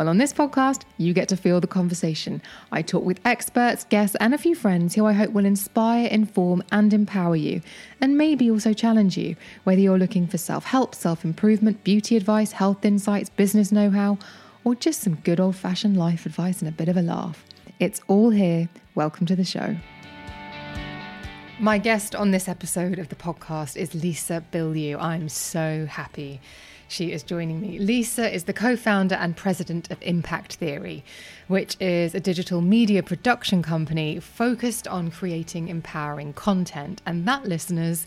Well, on this podcast, you get to feel the conversation. I talk with experts, guests, and a few friends who I hope will inspire, inform, and empower you, and maybe also challenge you, whether you're looking for self help, self improvement, beauty advice, health insights, business know how, or just some good old fashioned life advice and a bit of a laugh. It's all here. Welcome to the show. My guest on this episode of the podcast is Lisa Bilyeu. I'm so happy she is joining me. Lisa is the co founder and president of Impact Theory, which is a digital media production company focused on creating empowering content. And that, listeners,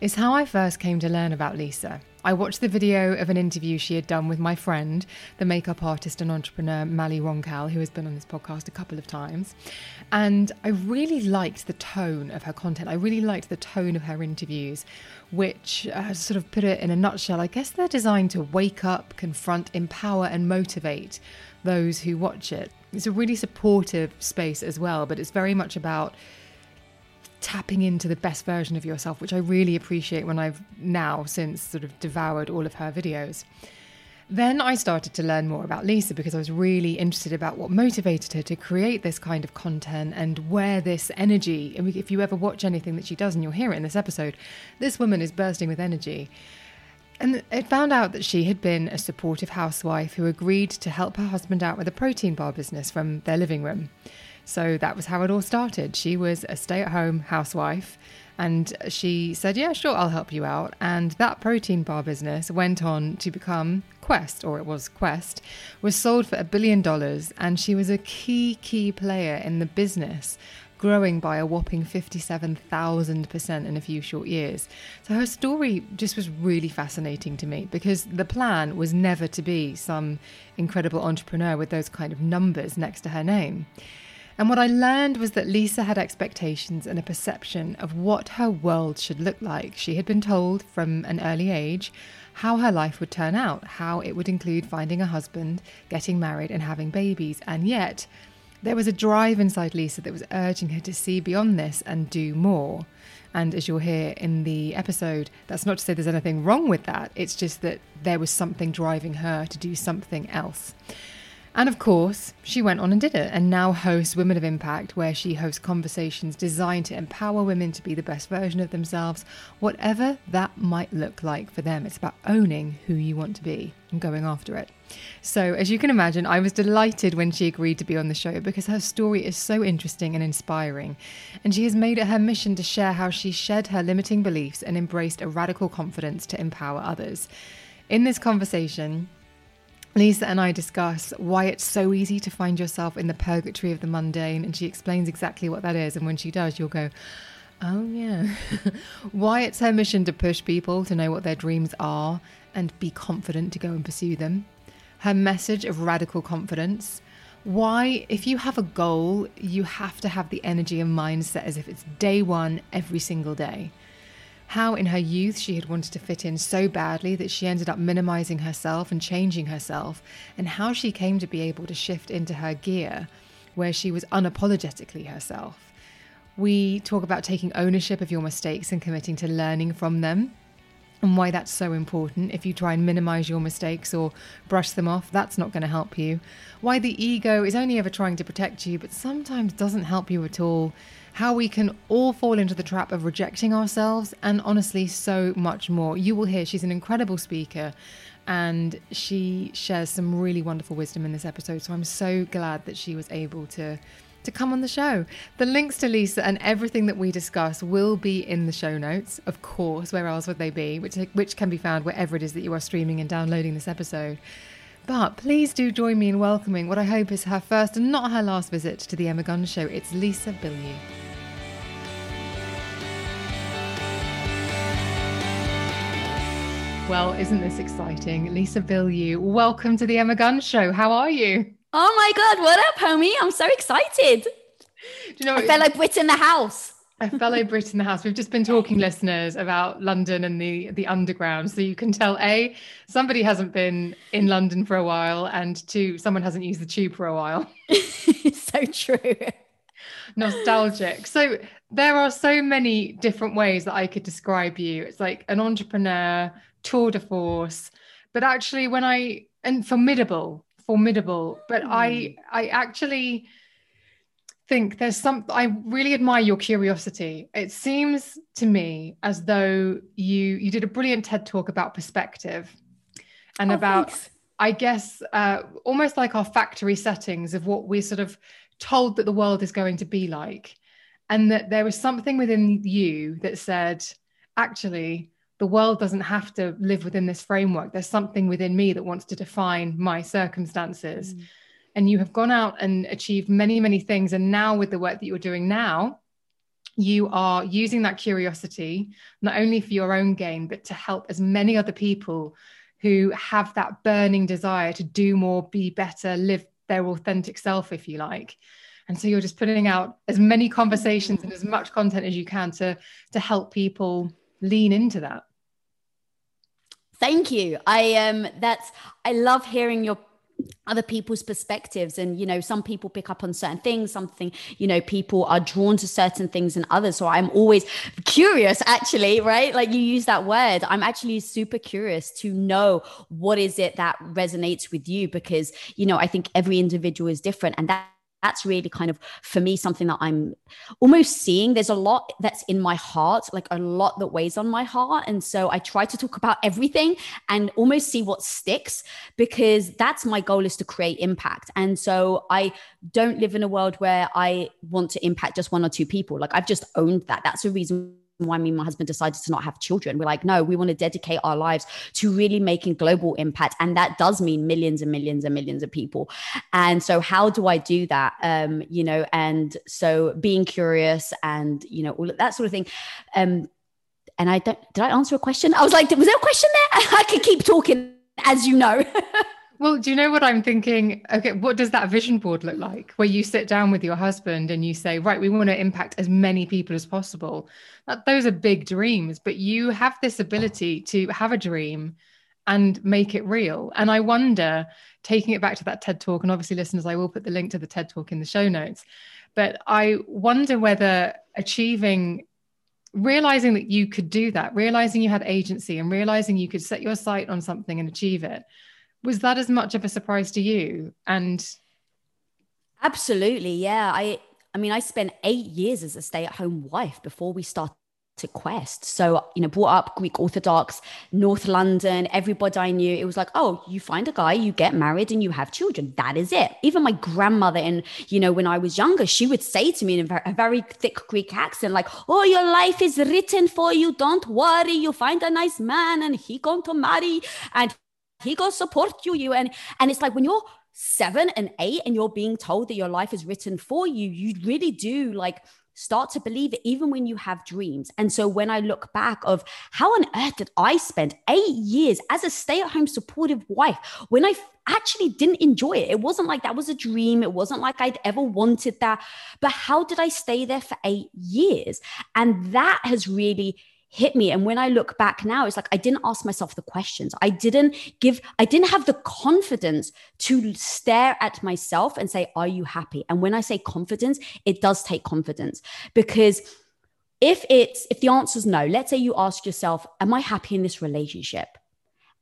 is how I first came to learn about Lisa. I watched the video of an interview she had done with my friend, the makeup artist and entrepreneur Mally Roncal, who has been on this podcast a couple of times. And I really liked the tone of her content. I really liked the tone of her interviews, which uh, sort of put it in a nutshell. I guess they're designed to wake up, confront, empower, and motivate those who watch it. It's a really supportive space as well, but it's very much about tapping into the best version of yourself, which I really appreciate when I've now since sort of devoured all of her videos. Then I started to learn more about Lisa because I was really interested about what motivated her to create this kind of content and where this energy, if you ever watch anything that she does and you'll hear it in this episode, this woman is bursting with energy. And it found out that she had been a supportive housewife who agreed to help her husband out with a protein bar business from their living room. So that was how it all started. She was a stay at home housewife and she said, Yeah, sure, I'll help you out. And that protein bar business went on to become Quest, or it was Quest, was sold for a billion dollars. And she was a key, key player in the business, growing by a whopping 57,000% in a few short years. So her story just was really fascinating to me because the plan was never to be some incredible entrepreneur with those kind of numbers next to her name. And what I learned was that Lisa had expectations and a perception of what her world should look like. She had been told from an early age how her life would turn out, how it would include finding a husband, getting married, and having babies. And yet, there was a drive inside Lisa that was urging her to see beyond this and do more. And as you'll hear in the episode, that's not to say there's anything wrong with that. It's just that there was something driving her to do something else. And of course, she went on and did it, and now hosts Women of Impact, where she hosts conversations designed to empower women to be the best version of themselves, whatever that might look like for them. It's about owning who you want to be and going after it. So, as you can imagine, I was delighted when she agreed to be on the show because her story is so interesting and inspiring. And she has made it her mission to share how she shed her limiting beliefs and embraced a radical confidence to empower others. In this conversation, Lisa and I discuss why it's so easy to find yourself in the purgatory of the mundane, and she explains exactly what that is. And when she does, you'll go, Oh, yeah. why it's her mission to push people to know what their dreams are and be confident to go and pursue them. Her message of radical confidence. Why, if you have a goal, you have to have the energy and mindset as if it's day one every single day how in her youth she had wanted to fit in so badly that she ended up minimizing herself and changing herself, and how she came to be able to shift into her gear where she was unapologetically herself. We talk about taking ownership of your mistakes and committing to learning from them. And why that's so important. If you try and minimize your mistakes or brush them off, that's not going to help you. Why the ego is only ever trying to protect you, but sometimes doesn't help you at all how we can all fall into the trap of rejecting ourselves, and honestly, so much more. You will hear she's an incredible speaker and she shares some really wonderful wisdom in this episode. So I'm so glad that she was able to to come on the show. The links to Lisa and everything that we discuss will be in the show notes, of course. Where else would they be? Which which can be found wherever it is that you are streaming and downloading this episode. But please do join me in welcoming what I hope is her first and not her last visit to the Emma Gunn Show. It's Lisa Bilyeu. Well, isn't this exciting? Lisa Bilyeu, welcome to the Emma Gunn Show. How are you? Oh my God, what up, homie? I'm so excited. Do you know, a fellow Brit in the house. A fellow Brit in the house. We've just been talking, listeners, about London and the the underground. So you can tell a somebody hasn't been in London for a while, and two someone hasn't used the tube for a while. so true. Nostalgic. So there are so many different ways that I could describe you. It's like an entrepreneur, tour de force, but actually, when I and formidable, formidable. But mm. I I actually think there's some I really admire your curiosity. It seems to me as though you you did a brilliant TED talk about perspective and oh, about thanks. I guess uh, almost like our factory settings of what we're sort of told that the world is going to be like. And that there was something within you that said, actually, the world doesn't have to live within this framework. There's something within me that wants to define my circumstances. Mm and you have gone out and achieved many, many things. And now, with the work that you're doing now, you are using that curiosity not only for your own gain, but to help as many other people who have that burning desire to do more, be better, live their authentic self, if you like. And so you're just putting out as many conversations and as much content as you can to, to help people lean into that. Thank you. I um that's I love hearing your other people's perspectives and you know some people pick up on certain things something you know people are drawn to certain things and others. So i'm always curious actually right? Like you use that word. I'm actually super curious to know what is it that resonates with you because you know i think every individual is different and that that's really kind of for me something that i'm almost seeing. There's a lot that's in my heart like a lot that weighs on my heart. And so i try to talk about everything and almost see what sticks because that's my goal is to create impact. And so i don't live in a world where i want to impact just one or two people. Like i've just owned that. That's a reason why me and my husband decided to not have children. We're like, no, we want to dedicate our lives to really making global impact. And that does mean millions and millions and millions of people. And so how do I do that? Um, you know, and so being curious and, you know, all that sort of thing. Um, and I don't, did I answer a question? I was like, was there a question there? I could keep talking, as you know. Well, do you know what I'm thinking? Okay, what does that vision board look like? Where you sit down with your husband and you say, right, we want to impact as many people as possible. That, those are big dreams, but you have this ability to have a dream and make it real. And I wonder, taking it back to that TED talk, and obviously, listeners, I will put the link to the TED talk in the show notes. But I wonder whether achieving realizing that you could do that, realizing you had agency and realizing you could set your sight on something and achieve it was that as much of a surprise to you? And absolutely yeah. I i mean i spent eight years as a stay-at-home wife before we started to quest. So you know brought up greek orthodox north london everybody i knew. It was like oh you find a guy you get married and you have children. That is it. Even my grandmother and you know when i was younger she would say to me in a very thick greek accent like oh your life is written for you. Don't worry. You find a nice man and he going to marry and he goes support you you and and it's like when you're seven and eight and you're being told that your life is written for you you really do like start to believe it even when you have dreams. And so when i look back of how on earth did i spend eight years as a stay-at-home supportive wife when i actually didn't enjoy it? It wasn't like that was a dream. It wasn't like i'd ever wanted that. But how did i stay there for eight years? And that has really hit me. And when I look back now, it's like I didn't ask myself the questions. I didn't give, I didn't have the confidence to stare at myself and say, Are you happy? And when I say confidence, it does take confidence because if it's if the answer is no, let's say you ask yourself, Am I happy in this relationship?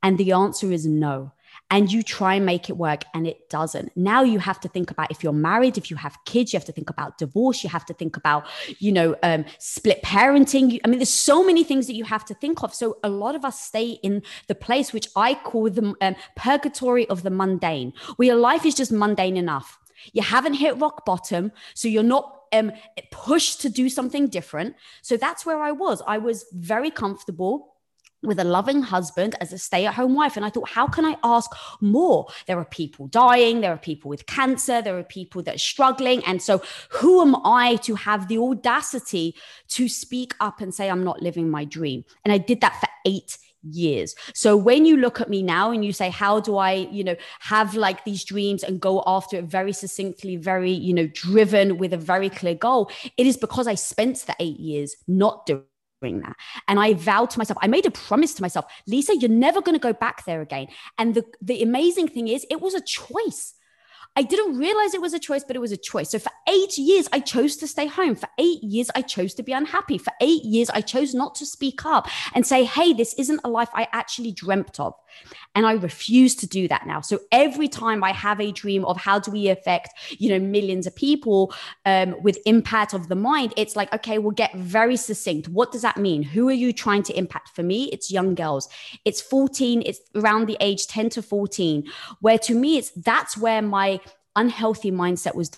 And the answer is no and you try and make it work and it doesn't. Now you have to think about if you're married, if you have kids, you have to think about divorce, you have to think about, you know, um, split parenting. I mean, there's so many things that you have to think of. So a lot of us stay in the place which I call the um, purgatory of the mundane, where your life is just mundane enough. You haven't hit rock bottom, so you're not um, pushed to do something different. So that's where I was. I was very comfortable with a loving husband as a stay at home wife. And I thought, how can I ask more? There are people dying, there are people with cancer, there are people that are struggling. And so, who am I to have the audacity to speak up and say, I'm not living my dream? And I did that for eight years. So when you look at me now and you say, how do I, you know, have like these dreams and go after it very succinctly, very, you know, driven with a very clear goal, it is because I spent the eight years not doing that. And I vowed to myself, I made a promise to myself, Lisa, you're never going to go back there again. And the, the amazing thing is, it was a choice. I didn't realize it was a choice, but it was a choice. So for eight years, I chose to stay home. For eight years, I chose to be unhappy. For eight years, I chose not to speak up and say, hey, this isn't a life I actually dreamt of. And I refuse to do that now. So every time I have a dream of how do we affect, you know, millions of people um, with impact of the mind, it's like, okay, we'll get very succinct. What does that mean? Who are you trying to impact? For me, it's young girls. It's 14, it's around the age 10 to 14, where to me, it's that's where my unhealthy mindset was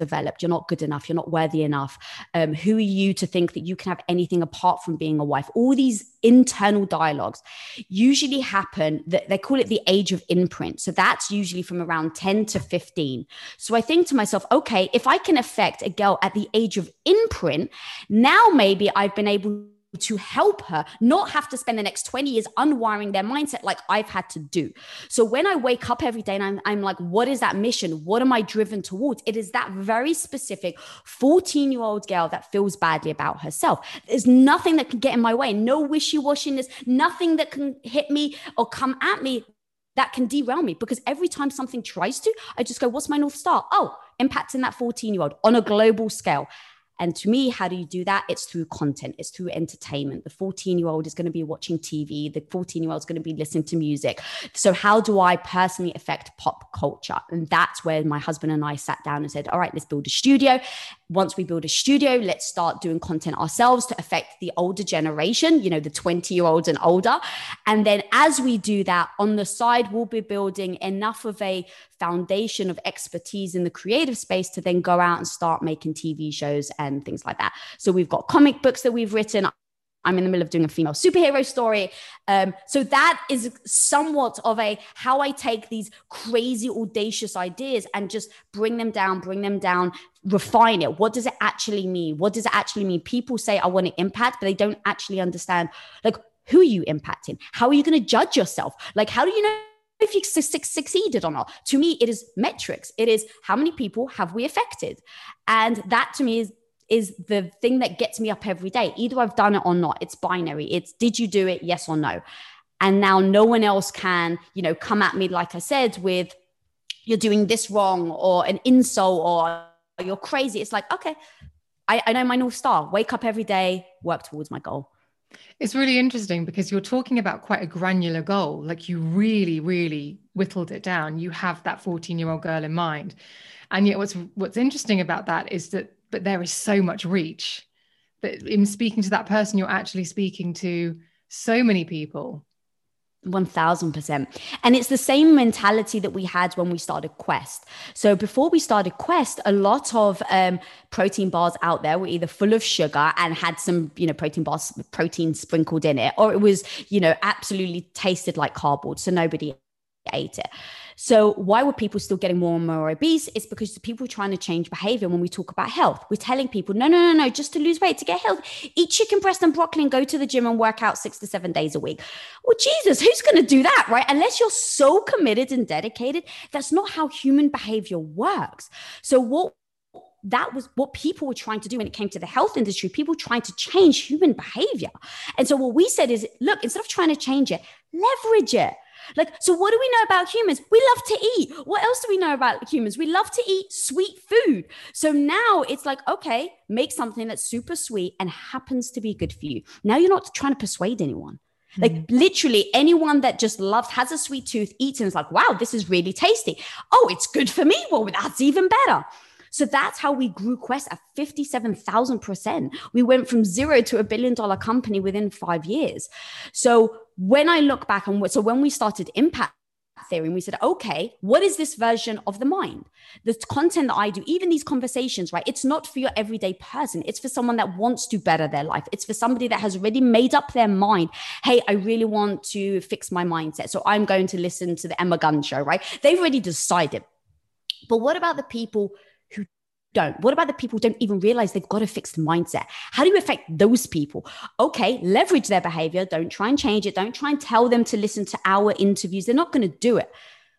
developed. You're not good enough. You're not worthy enough. Um, who are you to think that you can have anything apart from being a wife? All these internal dialogues usually happen that they call it the age of imprint. So that's usually from around 10 to 15. So I think to myself, okay, if I can affect a girl at the age of imprint, now maybe I've been able to help her not have to spend the next 20 years unwiring their mindset like I've had to do. So when I wake up every day and I'm, I'm like, what is that mission? What am I driven towards? It is that very specific 14 year old girl that feels badly about herself. There's nothing that can get in my way, no wishy washiness, nothing that can hit me or come at me that can derail me because every time something tries to, I just go, what's my North Star? Oh, impacting that 14 year old on a global scale. And to me, how do you do that? It's through content, it's through entertainment. The 14 year old is going to be watching TV, the 14 year old is going to be listening to music. So, how do I personally affect pop culture? And that's where my husband and I sat down and said, All right, let's build a studio. Once we build a studio, let's start doing content ourselves to affect the older generation, you know, the 20 year olds and older. And then as we do that, on the side, we'll be building enough of a foundation of expertise in the creative space to then go out and start making TV shows and things like that. So we've got comic books that we've written. I'm in the middle of doing a female superhero story. Um, so that is somewhat of a how I take these crazy, audacious ideas and just bring them down, bring them down, refine it. What does it actually mean? What does it actually mean? People say, I want to impact, but they don't actually understand, like, who are you impacting? How are you going to judge yourself? Like, how do you know? if you succeeded or not. To me, it is metrics. It is how many people have we affected, and that to me is is the thing that gets me up every day. Either I've done it or not. It's binary. It's did you do it? Yes or no. And now no one else can, you know, come at me like I said with you're doing this wrong or an insult or you're crazy. It's like okay, I, I know my north star. Wake up every day, work towards my goal. It's really interesting because you're talking about quite a granular goal. Like you really, really whittled it down. You have that 14 year old girl in mind. And yet what's what's interesting about that is that but there is so much reach that in speaking to that person, you're actually speaking to so many people 1000%. And it's the same mentality that we had when we started Quest. So before we started Quest, a lot of um, protein bars out there were either full of sugar and had some, you know, protein bars, protein sprinkled in it, or it was, you know, absolutely tasted like cardboard. So nobody ate it. So why were people still getting more and more obese? It's because the people trying to change behavior when we talk about health. We're telling people, no, no, no, no, just to lose weight, to get health, eat chicken breast and broccoli and go to the gym and work out six to seven days a week. Well, Jesus, who's going to do that, right? Unless you're so committed and dedicated, that's not how human behavior works. So what that was what people were trying to do when it came to the health industry people trying to change human behavior and so what we said is look instead of trying to change it leverage it like, so what do we know about humans? We love to eat. What else do we know about humans? We love to eat sweet food. So now it's like, okay, make something that's super sweet and happens to be good for you. Now you're not trying to persuade anyone. Like mm-hmm. literally anyone that just loves, has a sweet tooth, eats and is like, wow, this is really tasty. Oh, it's good for me. Well, that's even better. So that's how we grew Quest at 57,000%. We went from zero to a billion dollar company within five years. So when I look back on what, so when we started Impact, theory and we said okay what is this version of the mind? The content that i do even these conversations right? It's not for your everyday person. It's for someone that wants to better their life. It's for somebody that has already made up their mind hey i really want to fix my mindset. So i'm going to listen to the emma gunn show right? They've already decided. But what about the people don't? What about the people who don't even realize they've got a fixed mindset? How do you affect those people? Okay, leverage their behavior. Don't try and change it. Don't try and tell them to listen to our interviews. They're not going to do it.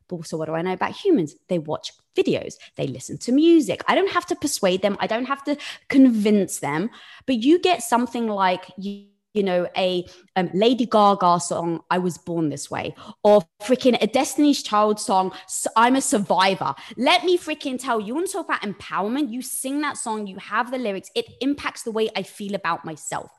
But so, what do I know about humans? They watch videos, they listen to music. I don't have to persuade them, I don't have to convince them. But you get something like you you know, a um, Lady Gaga song, I Was Born This Way, or freaking a Destiny's Child song, I'm a Survivor. Let me freaking tell you, you want to talk about empowerment? You sing that song, you have the lyrics, it impacts the way I feel about myself.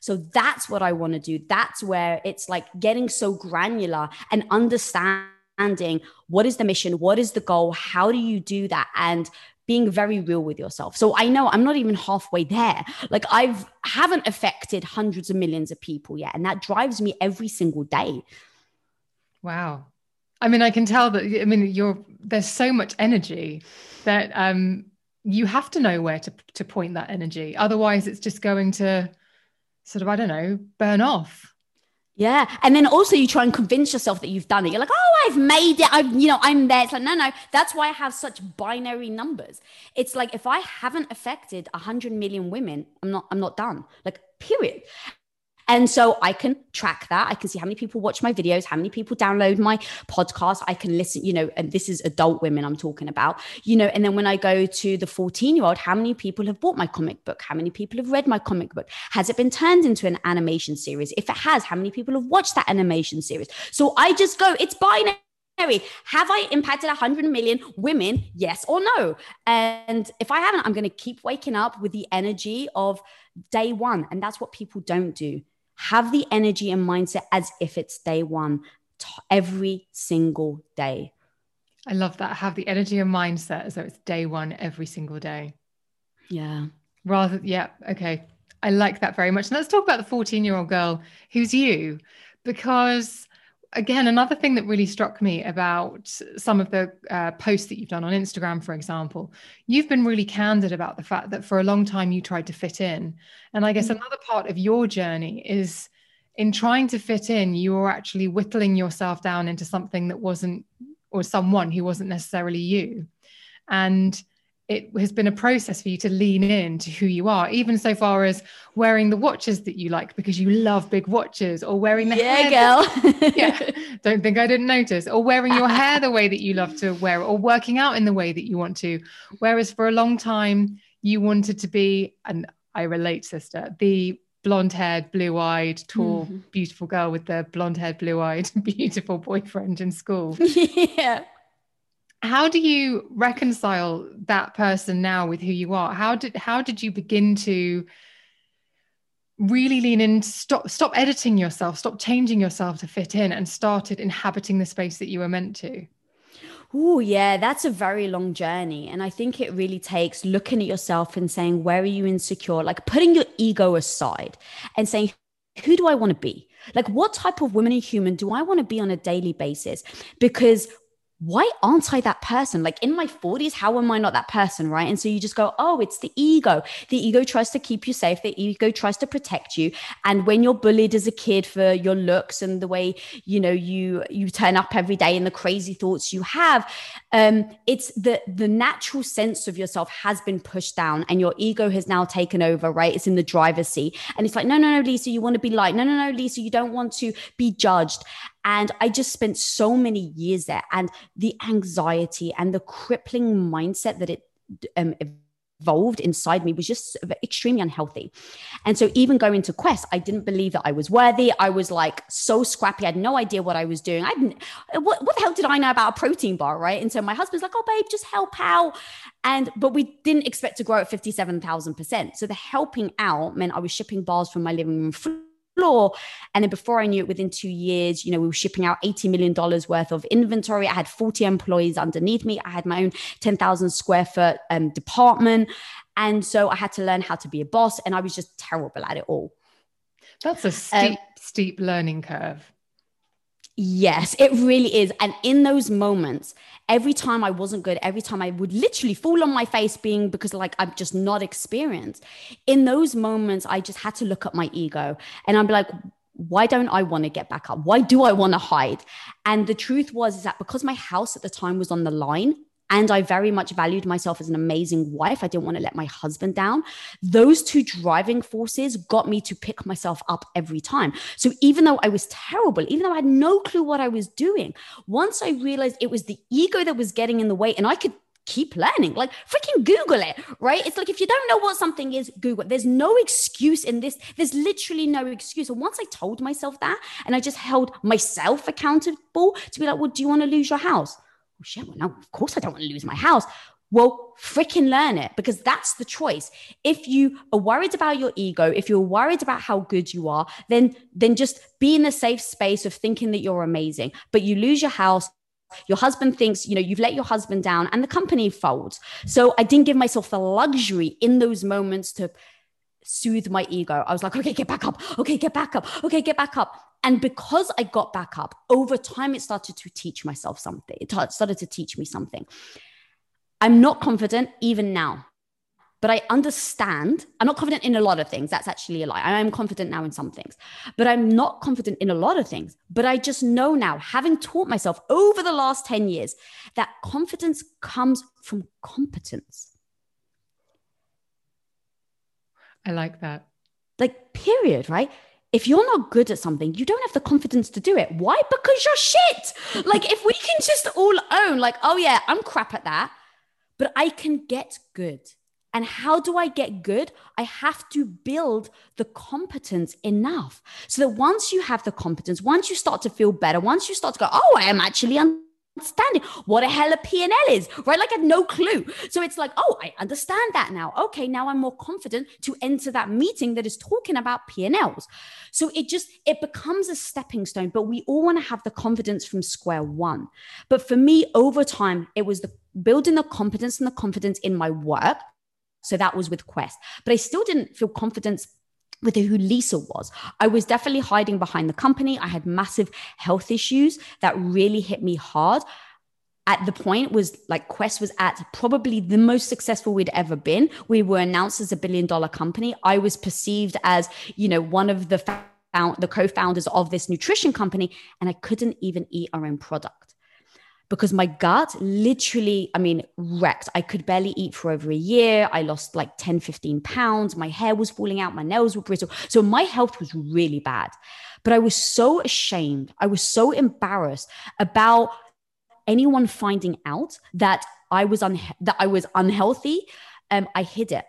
So that's what I want to do. That's where it's like getting so granular and understanding what is the mission, what is the goal, how do you do that? And being very real with yourself. So I know I'm not even halfway there. Like I've haven't affected hundreds of millions of people yet. And that drives me every single day. Wow. I mean, I can tell that I mean you're there's so much energy that um you have to know where to to point that energy. Otherwise it's just going to sort of, I don't know, burn off. Yeah. And then also you try and convince yourself that you've done it. You're like, oh, I've made it. I've, you know, I'm there. It's like, no, no, that's why I have such binary numbers. It's like if I haven't affected hundred million women, I'm not, I'm not done. Like, period. And so I can track that. I can see how many people watch my videos, how many people download my podcast. I can listen, you know, and this is adult women I'm talking about, you know. And then when I go to the 14 year old, how many people have bought my comic book? How many people have read my comic book? Has it been turned into an animation series? If it has, how many people have watched that animation series? So I just go, it's binary. Have I impacted 100 million women? Yes or no? And if I haven't, I'm going to keep waking up with the energy of day one. And that's what people don't do. Have the energy and mindset as if it's day one t- every single day. I love that. Have the energy and mindset as though it's day one every single day. Yeah. Rather, yeah. Okay. I like that very much. And let's talk about the 14 year old girl who's you, because again, another thing that really struck me about some of the uh, posts that you've done on Instagram, for example, you've been really candid about the fact that for a long time you tried to fit in. And I guess mm-hmm. another part of your journey is in trying to fit in, you were actually whittling yourself down into something that wasn't, or someone who wasn't necessarily you. And it has been a process for you to lean in to who you are, even so far as wearing the watches that you like because you love big watches, or wearing the yeah, hair. girl. yeah, don't think I didn't notice, or wearing your hair the way that you love to wear it, or working out in the way that you want to. Whereas for a long time, you wanted to be, and I relate, sister, the blonde haired, blue eyed, tall, mm-hmm. beautiful girl with the blonde haired, blue eyed, beautiful boyfriend in school. Yeah how do you reconcile that person now with who you are how did how did you begin to really lean in stop stop editing yourself stop changing yourself to fit in and started inhabiting the space that you were meant to Oh, yeah, that's a very long journey. And I think it really takes looking at yourself and saying, where are you insecure? Like putting your ego aside and saying, who do I want to be? Like, what type of woman and human do I want to be on a daily basis? Because why aren't I that person? Like in my 40s, how am I not that person? Right. And so you just go, oh, it's the ego. The ego tries to keep you safe. The ego tries to protect you. And when you're bullied as a kid for your looks and the way, you know, you you turn up every day and the crazy thoughts you have, um, it's the the natural sense of yourself has been pushed down and your ego has now taken over, right? It's in the driver's seat. And it's like, no, no, no, Lisa, you want to be liked. No, no, no, Lisa, you don't want to be judged. And I just spent so many years there. And the anxiety and the crippling mindset that it um, evolved inside me was just extremely unhealthy. And so, even going to Quest, I didn't believe that I was worthy. I was like so scrappy. I had no idea what I was doing. I didn't, what, what the hell did I know about a protein bar? Right. And so, my husband's like, oh, babe, just help out. And, but we didn't expect to grow at 57,000%. So, the helping out meant I was shipping bars from my living room floor. And then before I knew it, within two years, you know, we were shipping out $80 million worth of inventory. I had 40 employees underneath me. I had my own 10,000 square foot um, department. And so I had to learn how to be a boss. And I was just terrible at it all. That's a steep, um, steep learning curve. Yes, it really is. And in those moments, every time I wasn't good, every time I would literally fall on my face being because like I'm just not experienced. In those moments, I just had to look at my ego and I'd be like, why don't I want to get back up? Why do I want to hide? And the truth was is that because my house at the time was on the line, and I very much valued myself as an amazing wife. I didn't want to let my husband down. Those two driving forces got me to pick myself up every time. So even though I was terrible, even though I had no clue what I was doing, once I realized it was the ego that was getting in the way and I could keep learning. Like freaking Google it, right? It's like if you don't know what something is, Google it. There's no excuse in this. There's literally no excuse. And once I told myself that and I just held myself accountable to be like, well, do you want to lose your house? Well, shit, well, no, of course I don't want to lose my house. Well, freaking learn it because that's the choice. If you are worried about your ego, if you're worried about how good you are, then then just be in the safe space of thinking that you're amazing. But you lose your house, your husband thinks, you know, you've let your husband down and the company folds. So I didn't give myself the luxury in those moments to soothe my ego. I was like, okay, get back up. Okay, get back up. Okay, get back up. And because I got back up, over time, it started to teach myself something. It started to teach me something. I'm not confident even now, but I understand. I'm not confident in a lot of things. That's actually a lie. I am confident now in some things, but I'm not confident in a lot of things. But I just know now, having taught myself over the last 10 years, that confidence comes from competence. I like that. Like, period, right? if you're not good at something, you don't have the confidence to do it. Why? Because you're shit. Like, if we can just all own, like, oh, yeah, I'm crap at that, but I can get good. And how do I get good? I have to build the competence enough so that once you have the competence, once you start to feel better, once you start to go, oh, I am actually un- understanding what a hell a P&L is, right? Like I had no clue. So it's like, oh, I understand that now. Okay, now I'm more confident to enter that meeting that is talking about P&Ls. So it just, it becomes a stepping stone, but we all want to have the confidence from square one. But for me, over time, it was the building the competence and the confidence in my work. So that was with Quest, but I still didn't feel confidence with who Lisa was. I was definitely hiding behind the company. I had massive health issues that really hit me hard. At the point was like Quest was at probably the most successful we'd ever been. We were announced as a billion dollar company. I was perceived as, you know, one of the found, the co-founders of this nutrition company and I couldn't even eat our own product because my gut literally, I mean, wrecked. I could barely eat for over a year. I lost like 10, 15 pounds. My hair was falling out. My nails were brittle. So my health was really bad. But I was so ashamed. I was so embarrassed about anyone finding out that I was un- that I was unhealthy. Um, I hid it.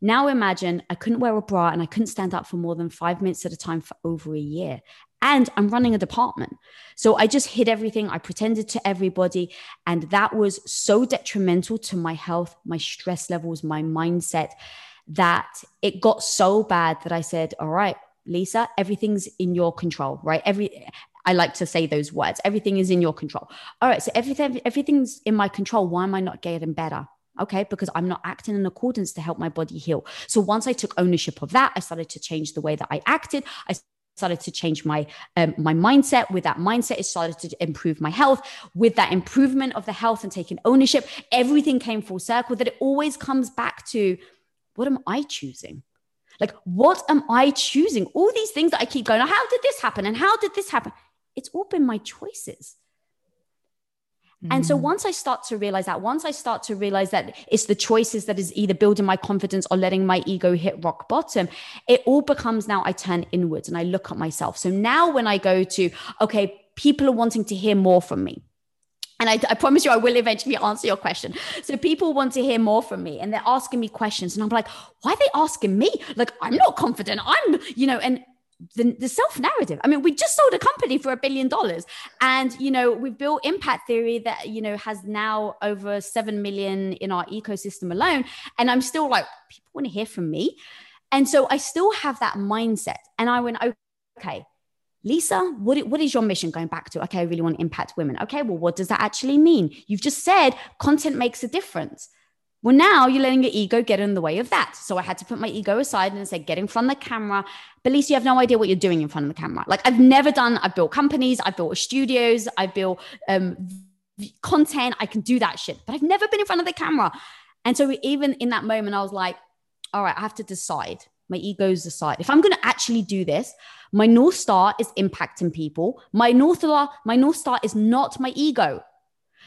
Now imagine I couldn't wear a bra and I couldn't stand up for more than five minutes at a time for over a year and I'm running a department. So I just hid everything. I pretended to everybody. And that was so detrimental to my health, my stress levels, my mindset that it got so bad that I said, All right, Lisa, everything's in your control, right? Every, I like to say those words. Everything is in your control. All right. So everything, everything's in my control. Why am I not getting better? Okay, because I'm not acting in accordance to help my body heal. So once I took ownership of that, I started to change the way that I acted. I started to change my um, my mindset with that mindset it started to improve my health. With that improvement of the health and taking ownership everything came full circle that it always comes back to what am i choosing? Like what am i choosing? All these things that i keep going how did this happen? And how did this happen? It's all been my choices and so mm. once I start to realize that, once I start to realize that it's the choices that is either building my confidence or letting my ego hit rock bottom, it all becomes now I turn inwards and I look at myself. So now when I go to, okay, people are wanting to hear more from me. And I, I, promise you, I will eventually answer your question. So people want to hear more from me and they're asking me questions. And I'm like, why are they asking me? Like, I'm not confident. I'm, you know, and the, the self narrative. I mean, we just sold a company for a billion dollars, and you know we've built Impact Theory that you know has now over seven million in our ecosystem alone, and I'm still like, people want to hear from me, and so I still have that mindset, and I went, okay. Lisa, what, what is your mission going back to? Okay, I really want to impact women. Okay, well, what does that actually mean? You've just said content makes a difference. Well, now you're letting your ego get in the way of that. So I had to put my ego aside and say, get in front of the camera. But Lisa, you have no idea what you're doing in front of the camera. Like I've never done, I've built companies, I've built studios, I've built um, content. I can do that shit, but I've never been in front of the camera. And so even in that moment, I was like, all right, I have to decide. My ego's aside. If I'm going to actually do this, my North Star is impacting people. My North Star, my North Star is not my ego.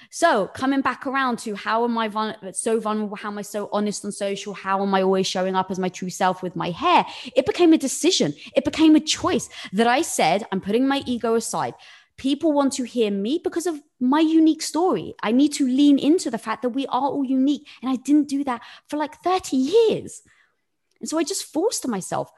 So coming back around to how am I vul- so vulnerable? How am I so honest on social? How am I always showing up as my true self with my hair? It became a decision. It became a choice that I said, I'm putting my ego aside. People want to hear me because of my unique story. I need to lean into the fact that we are all unique. And I didn't do that for like 30 years. And so I just forced myself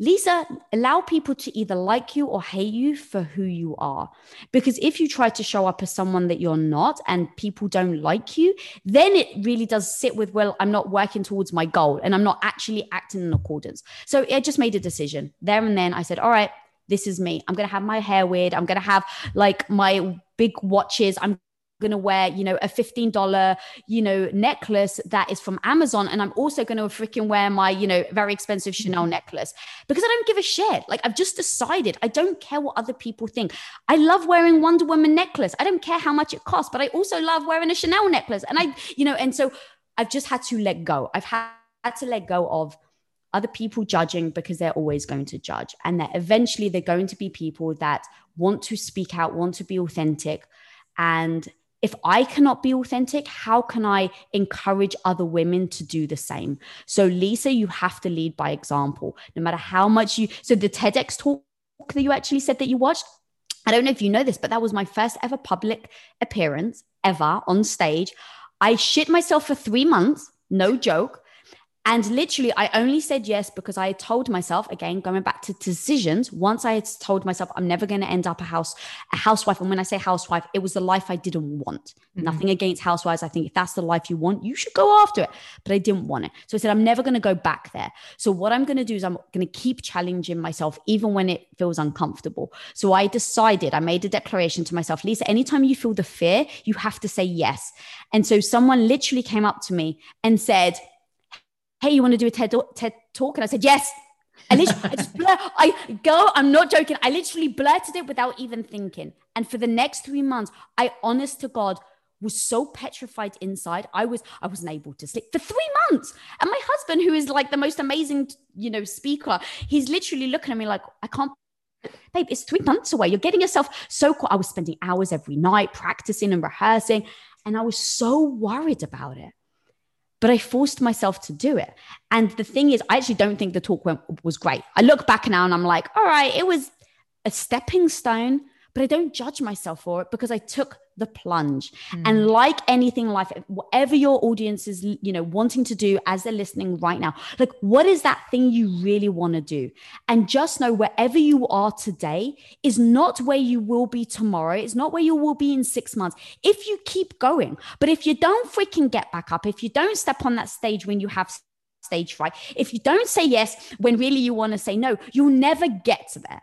Lisa, allow people to either like you or hate you for who you are. Because if you try to show up as someone that you're not and people don't like you, then it really does sit with, well, I'm not working towards my goal and I'm not actually acting in accordance. So I just made a decision there and then. I said, all right, this is me. I'm going to have my hair weird. I'm going to have like my big watches. I'm going to wear, you know, a $15, you know, necklace that is from Amazon. And I'm also going to freaking wear my, you know, very expensive Chanel mm-hmm. necklace because I don't give a shit. Like I've just decided I don't care what other people think. I love wearing Wonder Woman necklace. I don't care how much it costs, but I also love wearing a Chanel necklace. And I, you know, and so I've just had to let go. I've had to let go of other people judging because they're always going to judge and that eventually they're going to be people that want to speak out want to be authentic and if I cannot be authentic, how can I encourage other women to do the same? So, Lisa, you have to lead by example, no matter how much you. So, the TEDx talk that you actually said that you watched, I don't know if you know this, but that was my first ever public appearance ever on stage. I shit myself for three months, no joke. And literally, I only said yes because I told myself, again, going back to decisions, once I had told myself I'm never going to end up a house, a housewife. And when I say housewife, it was the life I didn't want. Mm-hmm. Nothing against housewives. I think if that's the life you want, you should go after it. But I didn't want it. So I said, I'm never going to go back there. So what I'm going to do is I'm going to keep challenging myself, even when it feels uncomfortable. So I decided, I made a declaration to myself, Lisa, anytime you feel the fear, you have to say yes. And so someone literally came up to me and said, hey, you want to do a TED, TED talk? And I said, yes. I literally, I just blur, I go, I'm not joking. I literally blurted it without even thinking. And for the next three months, I honest to God was so petrified inside. I was, I wasn't able to sleep for three months. And my husband, who is like the most amazing, you know, speaker, he's literally looking at me like, I can't babe, it's three months away. You're getting yourself so cool. I was spending hours every night practicing and rehearsing, and I was so worried about it but I forced myself to do it. And the thing is, I actually don't think the talk went, was great. I look back now and I'm like, all right, it was a stepping stone, but I don't judge myself for it because I took the plunge. Mm. And like anything in life, whatever your audience is, you know, wanting to do as they're listening right now, like what is that thing you really want to do? And just know wherever you are today is not where you will be tomorrow. It's not where you will be in six months. If you keep going, but if you don't freaking get back up, if you don't step on that stage when you have stage fright, if you don't say yes when really you want to say no, you'll never get to there.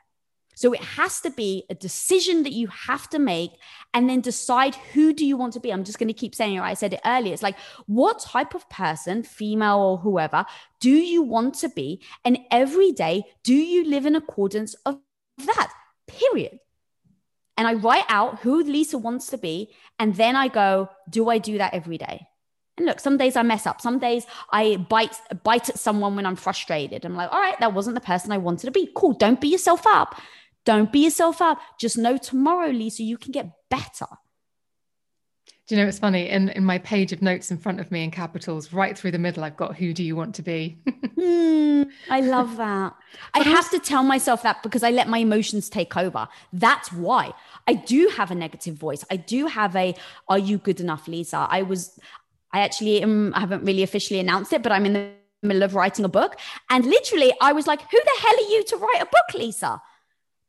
So it has to be a decision that you have to make and then decide who do you want to be. I'm just going to keep saying it. I said it earlier. It's like, what type of person, female or whoever, do you want to be? And every day, do you live in accordance of that? Period. And I write out who Lisa wants to be. And then I go, do I do that every day? And look, some days I mess up. Some days I bite bite at someone when I'm frustrated. I'm like, all right, that wasn't the person I wanted to be. Cool. Don't beat yourself up. Don't beat yourself up. Just know tomorrow, Lisa, you can get better. Do you know it's funny? In in my page of notes in front of me in capitals, right through the middle, I've got who do you want to be? mm, I love that. I have to tell myself that because I let my emotions take over. That's why. I do have a negative voice. I do have a are you good enough, Lisa? I was I actually am, I haven't really officially announced it, but I'm in the middle of writing a book. And literally I was like, who the hell are you to write a book, Lisa?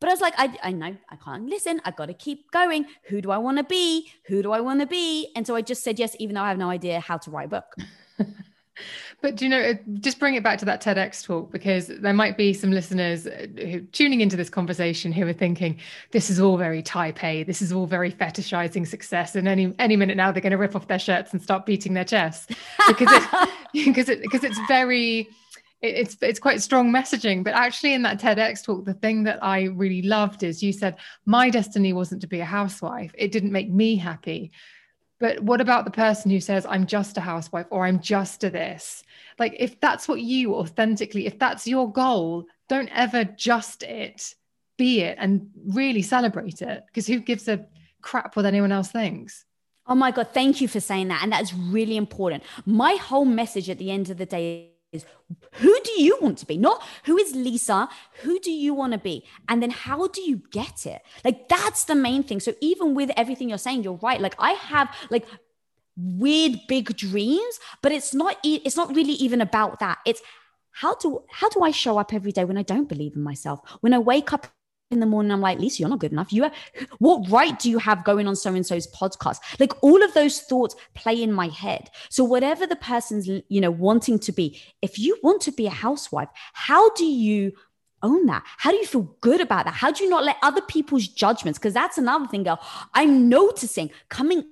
But I was like, I, I know I can't listen. I've got to keep going. Who do I want to be? Who do I want to be? And so I just said yes, even though I have no idea how to write a book. but do you know, just bring it back to that TEDx talk because there might be some listeners uh, who tuning into this conversation who are thinking this is all very type A, this is all very fetishizing success, and any any minute now they're going to rip off their shirts and start beating their chests because it, because it because it's very it's it's quite strong messaging but actually in that TEDx talk the thing that I really loved is you said my destiny wasn't to be a housewife it didn't make me happy but what about the person who says I'm just a housewife or I'm just a this like if that's what you authentically if that's your goal don't ever just it be it and really celebrate it because who gives a crap what anyone else thinks Oh my God, thank you for saying that. And that's really important. My whole message at the end of the day is who do you want to be? Not who is Lisa, who do you want to be? And then how do you get it? Like that's the main thing. So even with everything you're saying, you're right. Like I have like weird big dreams, but it's not it's not really even about that. It's how do how do I show up every day when I don't believe in myself? When I wake up in the morning, I'm like, Lisa, you're not good enough. You, are, what right do you have going on so and so's podcast? Like all of those thoughts play in my head. So whatever the person's, you know, wanting to be, if you want to be a housewife, how do you own that? How do you feel good about that? How do you not let other people's judgments? Because that's another thing, girl. I'm noticing coming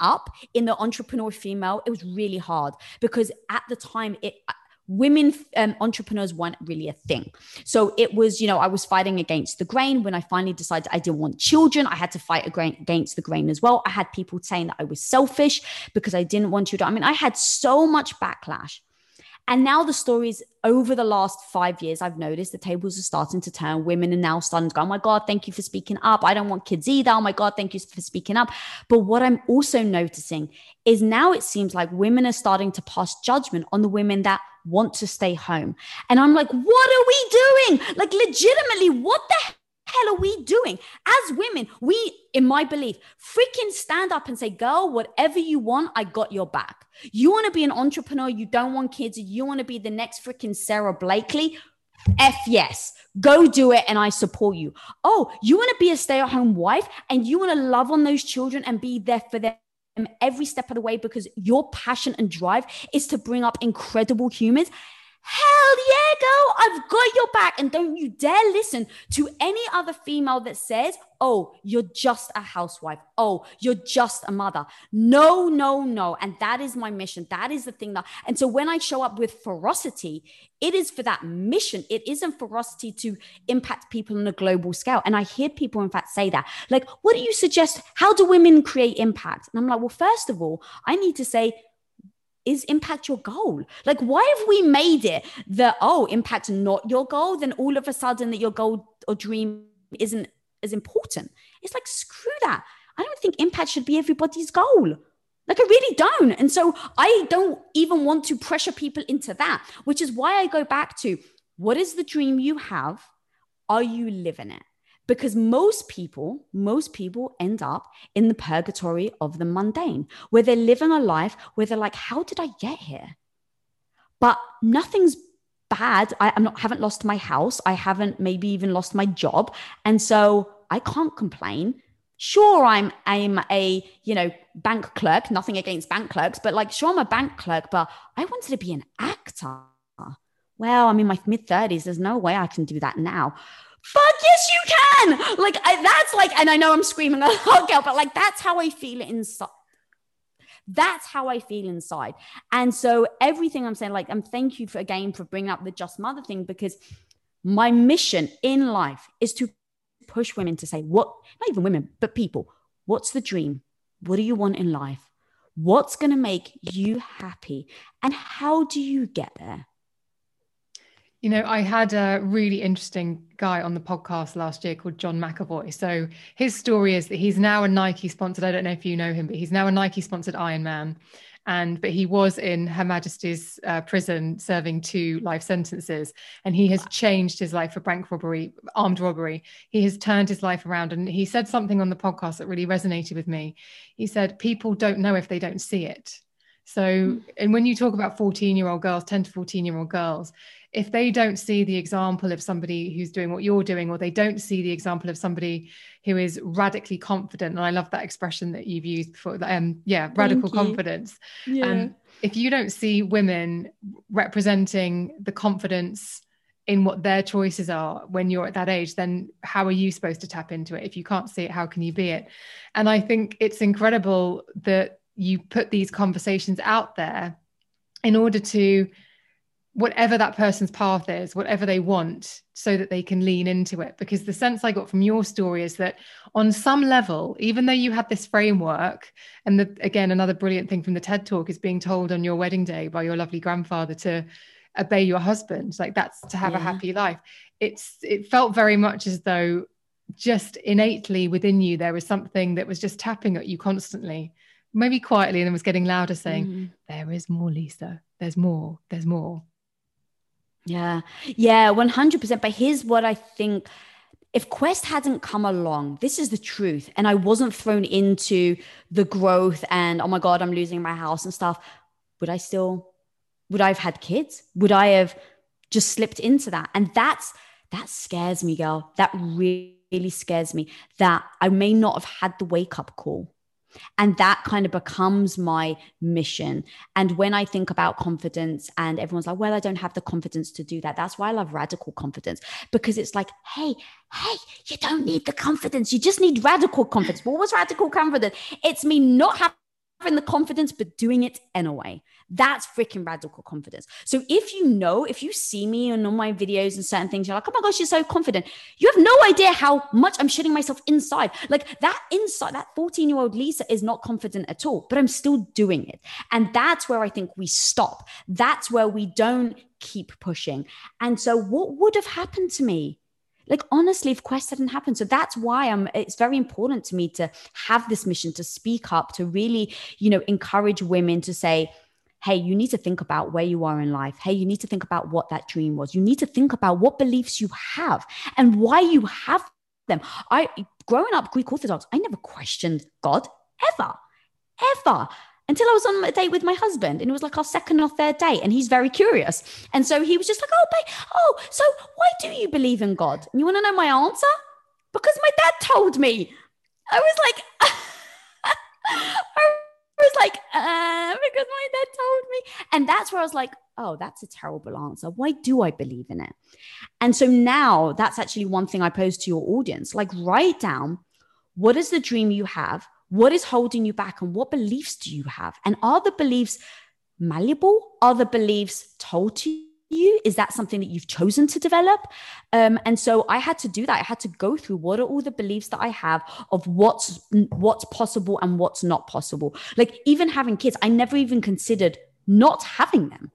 up in the entrepreneur female, it was really hard because at the time it women um, entrepreneurs weren't really a thing. So it was, you know, I was fighting against the grain. When I finally decided I didn't want children, I had to fight against the grain as well. I had people saying that I was selfish because I didn't want children. I mean, I had so much backlash. And now the stories over the last five years, I've noticed the tables are starting to turn. Women are now starting to go, oh my God, thank you for speaking up. I don't want kids either. Oh my God, thank you for speaking up. But what I'm also noticing is now it seems like women are starting to pass judgment on the women that want to stay home. And I'm like, what are we doing? Like, legitimately, what the hell are we doing? As women, we, in my belief, freaking stand up and say, girl, whatever you want, I got your back. You want to be an entrepreneur, you don't want kids, you want to be the next freaking Sara Blakely. F yes, go do it and I support you. Oh, you want to be a stay at home wife and you want to love on those children and be there for them every step of the way because your passion and drive is to bring up incredible humans. Hell yeah, girl, I've got your back. And don't you dare listen to any other female that says, oh, you're just a housewife. Oh, you're just a mother. No, no, no. And that is my mission. That is the thing that, and so when I show up with ferocity, it is for that mission. It isn't ferocity to impact people on a global scale. And I hear people, in fact, say that. Like, what do you suggest? How do women create impact? And I'm like, well, first of all, I need to say, is impact your goal? Like, why have we made it that, oh, impact not your goal? Then all of a sudden that your goal or dream isn't as important. It's like, screw that. I don't think impact should be everybody's goal. Like, I really don't. And so I don't even want to pressure people into that, which is why I go back to what is the dream you have? Are you living it? Because most people most people end up in the purgatory of the mundane where they're living a life where they're like how did i get here? But nothing's bad. I, i'm not haven't lost my house. I haven't maybe even lost my job. And so i can't complain. Sure i'm i'm a you know bank clerk nothing against bank clerks but like sure i'm a bank clerk but i wanted to be an actor. Well i'm in my mid 30s there's no way i can do that now fuck yes you can! Like I, that's like and i know i'm screaming a lot girl but like that's how i feel inside. That's how i feel inside. And so everything i'm saying like i'm thank you for again for bringing up the just mother thing because my mission in life is to push women to say what not even women but people what's the dream? What do you want in life? What's going to make you happy? And how do you get there you know, I had a really interesting guy on the podcast last year called John McAvoy. So his story is that he's now a Nike sponsored. I don't know if you know him, but he's now a Nike sponsored Ironman. And but he was in Her Majesty's uh, prison serving two life sentences, and he has changed his life for bank robbery, armed robbery. He has turned his life around, and he said something on the podcast that really resonated with me. He said, "People don't know if they don't see it." So, and when you talk about 14 year old girls, 10 to 14 year old girls, if they don't see the example of somebody who's doing what you're doing, or they don't see the example of somebody who is radically confident, and I love that expression that you've used before, um, yeah, radical confidence. Yeah. Um, if you don't see women representing the confidence in what their choices are when you're at that age, then how are you supposed to tap into it? If you can't see it, how can you be it? And I think it's incredible that you put these conversations out there in order to whatever that person's path is, whatever they want, so that they can lean into it. Because the sense I got from your story is that on some level, even though you had this framework, and the, again, another brilliant thing from the TED talk is being told on your wedding day by your lovely grandfather to obey your husband, like that's to have yeah. a happy life. It's it felt very much as though just innately within you there was something that was just tapping at you constantly maybe quietly, and then was getting louder, saying, mm. "There is more, Lisa. There's more. There's more." Yeah, yeah, one hundred percent. But here's what I think if Quest hadn't come along, this is the truth, and I wasn't thrown into the growth and oh my god, I'm losing my house and stuff, would I still would I have had kids? Would I have just slipped into that? And that's that scares me, girl. That really scares me that I may not have had the wake up call. And that kind of becomes my mission. And when I think about confidence, and everyone's like, well, I don't have the confidence to do that. That's why I love radical confidence because it's like, hey, hey, you don't need the confidence. You just need radical confidence. What was radical confidence? It's me not having the confidence, but doing it anyway. That's freaking radical confidence. So if you know, if you see me on my videos and certain things, you're like, oh my gosh, you're so confident. You have no idea how much I'm shitting myself inside. Like that inside, that 14 year old Lisa is not confident at all, but I'm still doing it. And that's where I think we stop. That's where we don't keep pushing. And so what would have happened to me? Like honestly if quest hadn't happened so that's why i'm it's very important to me to have this mission to speak up to really you know encourage women to say hey, you need to think about where you are in life. Hey, you need to think about what that dream was. You need to think about what beliefs you have and why you have them. I, growing up Greek Orthodox, I never questioned God ever, ever until I was on a date with my husband, and it was like our second or third date, and he's very curious, and so he was just like, "Oh, babe, oh, so why do you believe in God?" And you want to know my answer? Because my dad told me. I was like, I was like, uh, because my dad told me. And that's where I was like, oh, that's a terrible answer. Why do I believe in it? And so now that's actually one thing I pose to your audience. Like, write down what is the dream you have? What is holding you back? And what beliefs do you have? And are the beliefs malleable? Are the beliefs told to you? Is that something that you've chosen to develop? Um, and so I had to do that. I had to go through what are all the beliefs that I have of what's what's possible and what's not possible. Like even having kids, I never even considered not having them.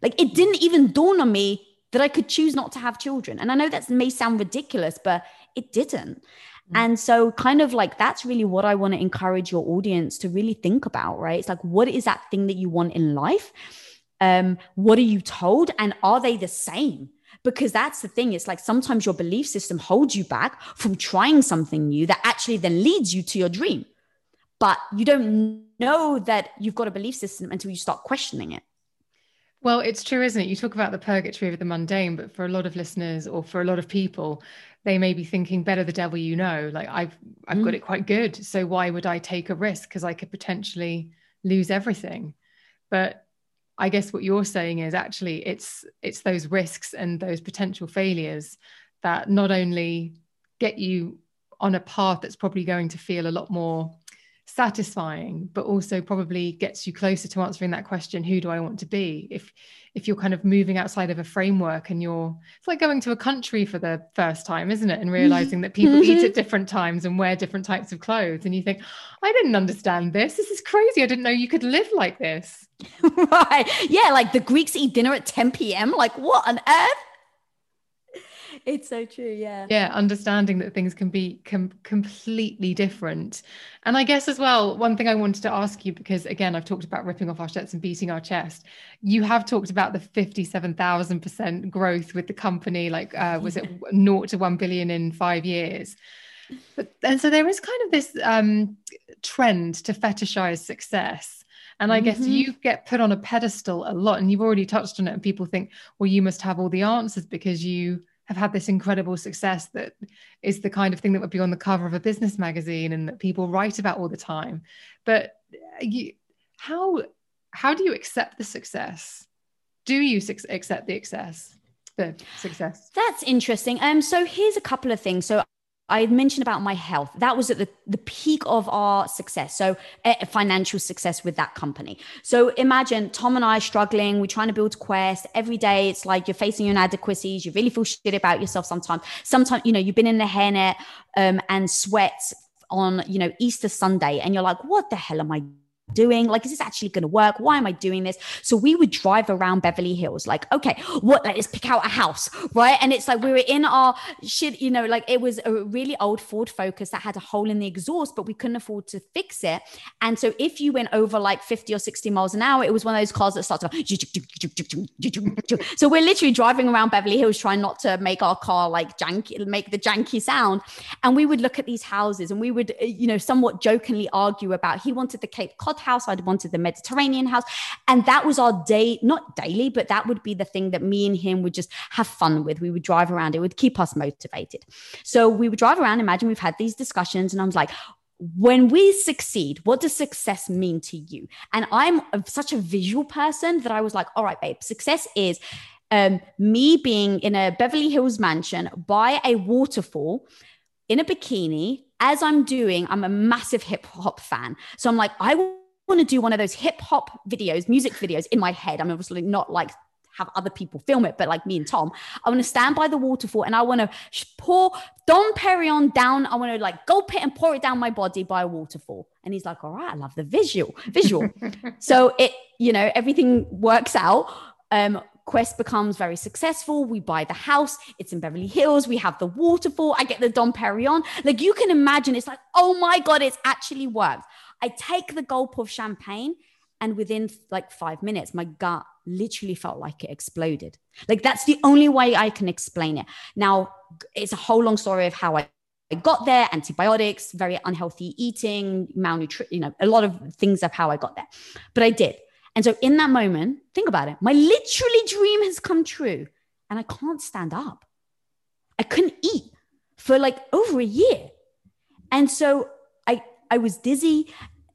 Like it didn't even dawn on me that I could choose not to have children. And I know that may sound ridiculous, but it didn't. Mm. And so, kind of like, that's really what I want to encourage your audience to really think about, right? It's like, what is that thing that you want in life? um, what are you told and are they the same because that's the thing it's like sometimes your belief system holds you back from trying something new that actually then leads you to your dream but you don't know that you've got a belief system until you start questioning it well, it's true, isn't it? You talk about the purgatory of the mundane, but for a lot of listeners or for a lot of people, they may be thinking, better the devil you know. Like I've I've mm. got it quite good. So why would I take a risk? Because I could potentially lose everything. But I guess what you're saying is actually it's it's those risks and those potential failures that not only get you on a path that's probably going to feel a lot more satisfying but also probably gets you closer to answering that question who do i want to be? If if you're kind of moving outside of a framework and you're it's like going to a country for the first time isn't it? And mm-hmm. realizing that people eat at mm-hmm. different times and wear different types of clothes and you think i didn't understand this. This is crazy. I didn't know you could live like this. Right. Yeah like the greeks eat dinner at 10 p.m like what on earth it's so true yeah yeah understanding that things can be com- completely different and i guess as well one thing i wanted to ask you because again i've talked about ripping off our shirts and beating our chest you have talked about the 57000% growth with the company like uh, was it 0 to 1 billion in five years but and so there is kind of this um, trend to fetishize success and I mm-hmm. guess you get put on a pedestal a lot, and you've already touched on it. And people think, well, you must have all the answers because you have had this incredible success that is the kind of thing that would be on the cover of a business magazine and that people write about all the time. But you how how do you accept the success? Do you su- accept the excess the success? That's interesting. Um so here's a couple of things. So I had mentioned about my health. That was at the, the peak of our success. So, uh, financial success with that company. So, imagine Tom and I struggling. We're trying to build Quest every day. It's like you're facing your inadequacies. You really feel shit about yourself sometimes. Sometimes, you know, you've been in the hairnet um, and sweat on, you know, Easter Sunday, and you're like, what the hell am I doing? Like, is this actually going to work? Why am I doing this? So we would drive around Beverly Hills, like, okay, what? Let's pick out a house, right? And it's like we were in our shit, you know, like it was a really old Ford Focus that had a hole in the exhaust, but we couldn't afford to fix it. And so if you went over like 50 or 60 miles an hour, it was one of those cars that starts started. so we're literally driving around Beverly Hills trying not to make our car like janky, make the janky sound. And we would look at these houses and we would, uh, you know, somewhat jokingly argue about he wanted the Cape Cod house, I'd wanted the Mediterranean house. And that was our day, not daily, but that would be the thing that me and him would just have fun with. We would drive around, it would keep us motivated. So we would drive around, imagine we've had these discussions, and I was like, when we succeed, what does success mean to you? And I'm such a visual person that I was like, all right, babe, success is um, me being in a Beverly Hills mansion by a waterfall in a bikini. As I'm doing, I'm a massive hip hop fan. So I'm like, I want to do one of those hip hop videos, music videos in my head. I'm obviously not like have other people film it, but like me and Tom, I want to stand by the waterfall and I want to pour Dom Perignon down. I want to like gulp it and pour it down my body by a waterfall. And he's like, all right, I love the visual, visual. so it, you know, everything works out. Um, Quest becomes very successful. We buy the house. It's in Beverly Hills. We have the waterfall. I get the Dom Perignon. Like you can imagine, it's like, oh my God, it's actually worked. I take the gulp of champagne and within like five minutes, my gut literally felt like it exploded. Like that's the only way I can explain it. Now, it's a whole long story of how I I got there, antibiotics, very unhealthy eating, malnutrition, you know, a lot of things of how I got there. But I did. And so in that moment, think about it. My literally dream has come true and I can't stand up. I couldn't eat for like over a year. And so I I was dizzy.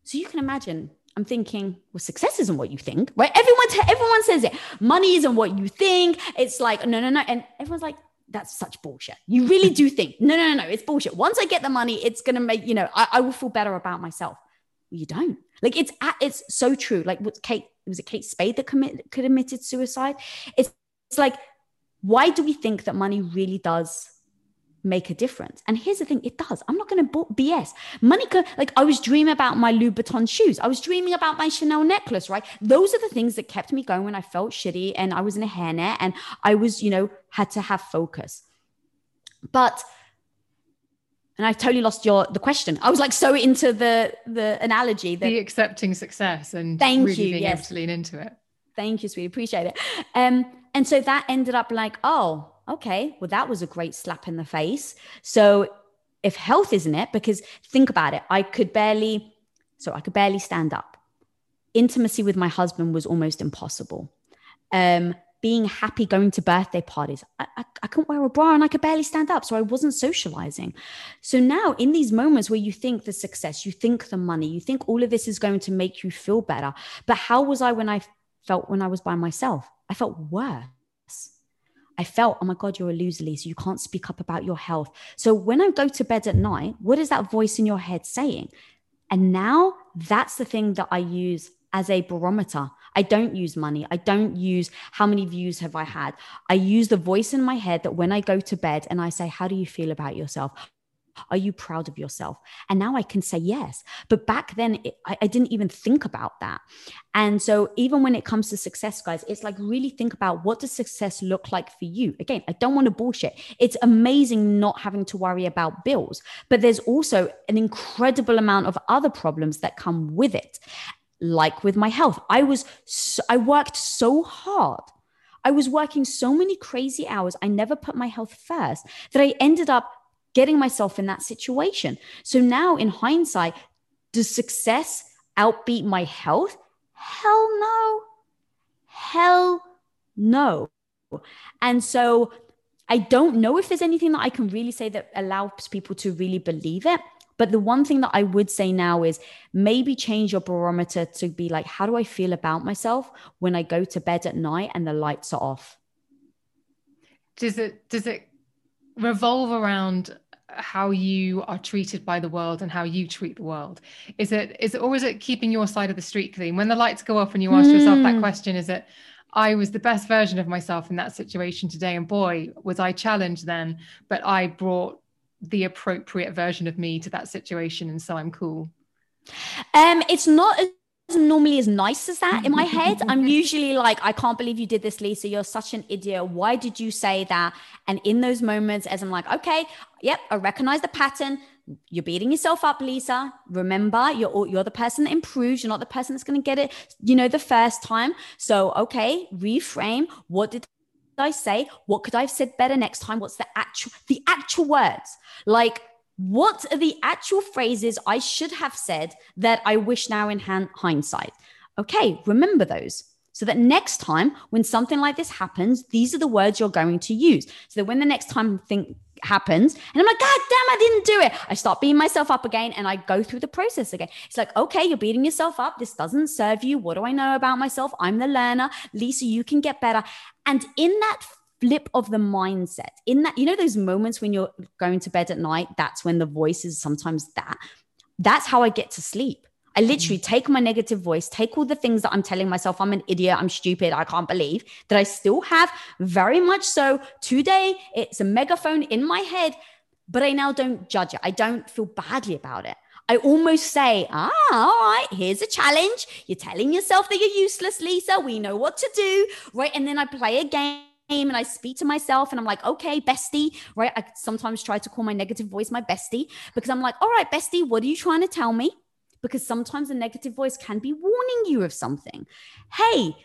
So you can imagine I'm thinking, well, success isn't what you think, right? Everyone, t- everyone says it. Money isn't what you think. It's like, no, no, no. And everyone's like, that's such bullshit. You really do think, no, no, no, no, it's bullshit. Once I get the money, it's going to make, you know, I, I, will feel better about myself. Well, you don't. Like it's, it's so true. Like what Kate, was it Kate Spade that commit, committed suicide? It's, it's like, why do we think that money really does make a difference. And here's the thing, it does. I'm not going to BS. Money could, like, I was dreaming about my Louboutin shoes. I was dreaming about my Chanel necklace, right? Those are the things that kept me going when I felt shitty and I was in a hairnet and I was, you know, had to have focus. But, and I totally lost your the question. I was like so into the the analogy that the accepting success and thank really you, being yes. able to lean into it. Thank you, sweetie. Appreciate it. Um, and so that ended up like, oh, okay, well, that was a great slap in the face. So if health isn't it, because think about it, I could barely, so I could barely stand up. Intimacy with my husband was almost impossible. Um, being happy going to birthday parties. I, I, I, couldn't wear a bra and I could barely stand up. So I wasn't socializing. So now, in these moments where you think the success, you think the money, you think all of this is going to make you feel better. But how was I when I felt when I was by myself? I felt worse. I felt, oh my God, you're a loser, Lisa. You can't speak up about your health. So when I go to bed at night, what is that voice in your head saying? And now that's the thing that I use as a barometer. I don't use money. I don't use how many views have I had. I use the voice in my head that when I go to bed and I say, How do you feel about yourself? Are you proud of yourself? And now I can say yes. But back then, it, I, I didn't even think about that. And so, even when it comes to success, guys, it's like really think about what does success look like for you? Again, I don't want to bullshit. It's amazing not having to worry about bills, but there's also an incredible amount of other problems that come with it. Like with my health, I was, so, I worked so hard I was working so many crazy hours. I never put my health first that I ended up getting myself in that situation. So now in hindsight, does success outbeat my health? Hell no. Hell no. And so I don't know if there's anything that I can really say that allows people to really believe it. But the one thing that I would say now is maybe change your barometer to be like, how do I feel about myself when I go to bed at night and the lights are off? Does it does it revolve around how you are treated by the world and how you treat the world is it is it or is it keeping your side of the street clean when the lights go off and you ask mm. yourself that hmm. question is it i was the best version of myself in that situation today and boy was i challenged then but i brought the appropriate version of me to that situation and so i'm cool um it's not normally as nice as that in my head. I'm usually like, I can't believe you did this, Lisa. You're such an idiot. Why did you say that? And in those moments, as I'm like, okay, yep, I recognize the pattern. You're beating yourself up, Lisa. Remember, you're you're the person that improves. You're not the person that's going to get it, you know, the first time. So, okay, reframe. What did I say? What could I have said better next time? What's the actual the actual words? Like what are the actual phrases I should have said that I wish now in hindsight? Okay, remember those so that next time when something like this happens, these are the words you're going to use. So that when the next time thing happens, and I'm like, God damn, I didn't do it. I start beating myself up again and I go through the process again. It's like, okay, you're beating yourself up. This doesn't serve you. What do I know about myself? I'm the learner. Lisa, you can get better. And in that flip of the mindset in that you know those moments when you're going to bed at night that's when the voice is sometimes that that's how i get to sleep i literally mm-hmm. take my negative voice take all the things that i'm telling myself i'm an idiot i'm stupid i can't believe that i still have very much so today it's a megaphone in my head but i now don't judge it i don't feel badly about it I almost say, ah, all right, here's a challenge. You're telling yourself that you're useless, Lisa. We know what to do. Right. And then I play a game and I speak to myself and I'm like, okay, bestie, right? I sometimes try to call my negative voice my bestie because I'm like, all right, bestie, what are you trying to tell me? Because sometimes the negative voice can be warning you of something. Hey,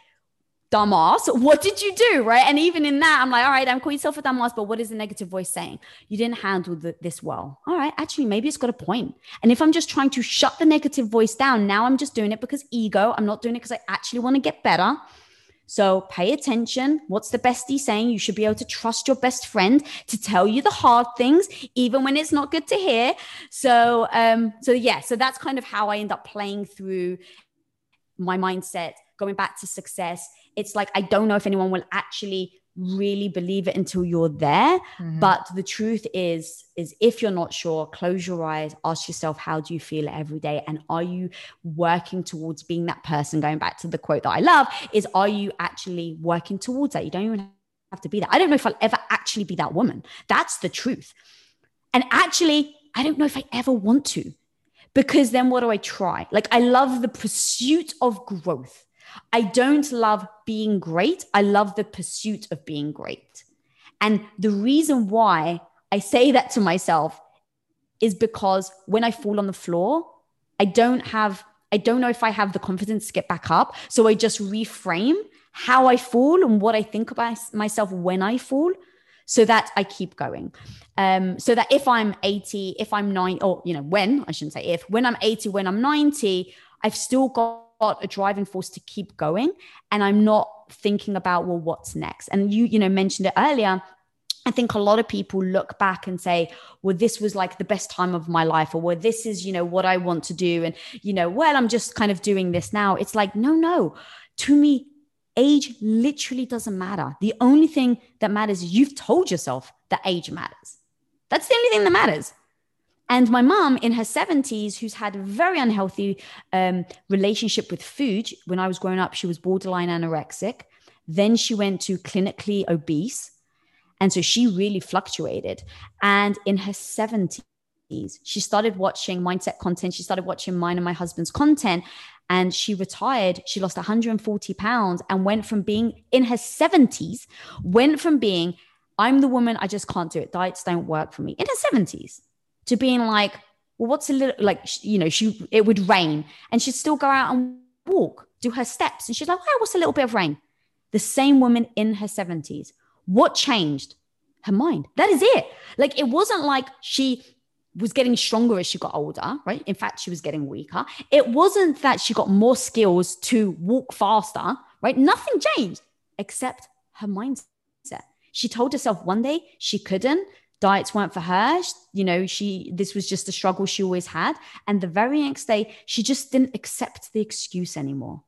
dumbass, what did you do? Right. And even in that, I'm like, all right, I'm calling yourself a dumbass, but what is the negative voice saying? You didn't handle this well. All right. Actually, maybe it's got a point. And if I'm just trying to shut the negative voice down, now I'm just doing it because ego. I'm not doing it because I actually want to get better. So pay attention. What's the bestie saying? You should be able to trust your best friend to tell you the hard things, even when it's not good to hear. So, um, so yeah, so that's kind of how I end up playing through my mindset, going back to success. It's like I don't know if anyone will actually really believe it until you're there. Mm-hmm. but the truth is is if you're not sure close your eyes ask yourself how do you feel every day? And are you working towards being that person? Going back to the quote that i love is are you actually working towards that? You don't even have to be that. I don't know if i'll ever actually be that woman. That's the truth. And actually i don't know if i ever want to because then what do i try? Like i love the pursuit of growth I don't love being great. I love the pursuit of being great. And the reason why I say that to myself is because when I fall on the floor, I don't have, I don't know if I have the confidence to get back up. So I just reframe how I fall and what I think about myself when I fall so that I keep going. Um, so that if I'm 80, if I'm 90, or, you know, when, I shouldn't say if, when I'm 80, when I'm 90, I've still got a driving force to keep going and i'm not thinking about well what's next and you you know mentioned it earlier I think a lot of people look back and say, well, this was like the best time of my life, or well, this is, you know, what I want to do. And, you know, well, I'm just kind of doing this now. It's like, no, no. To me, age literally doesn't matter. The only thing that matters is you've told yourself that age matters. That's the only thing that matters. And my mom in her 70s, who's had a very unhealthy um, relationship with food. When I was growing up, she was borderline anorexic. Then she went to clinically obese. And so she really fluctuated. And in her 70s, she started watching mindset content. She started watching mine and my husband's content. And she retired. She lost 140 pounds and went from being in her 70s, went from being, I'm the woman, I just can't do it. Diets don't work for me in her 70s to being like, well, what's a little like, you know, she, it would rain and she'd still go out and walk, do her steps. And she's like, oh, what's a little bit of rain? The same woman in her 70s. What changed? Her mind. That is it. Like, it wasn't like she was getting stronger as she got older, right? In fact, she was getting weaker. It wasn't that she got more skills to walk faster, right? Nothing changed except her mindset. She told herself one day she couldn't diets weren't for her. You know she this was just a struggle she always had. And the very next day she just didn't accept the excuse anymore.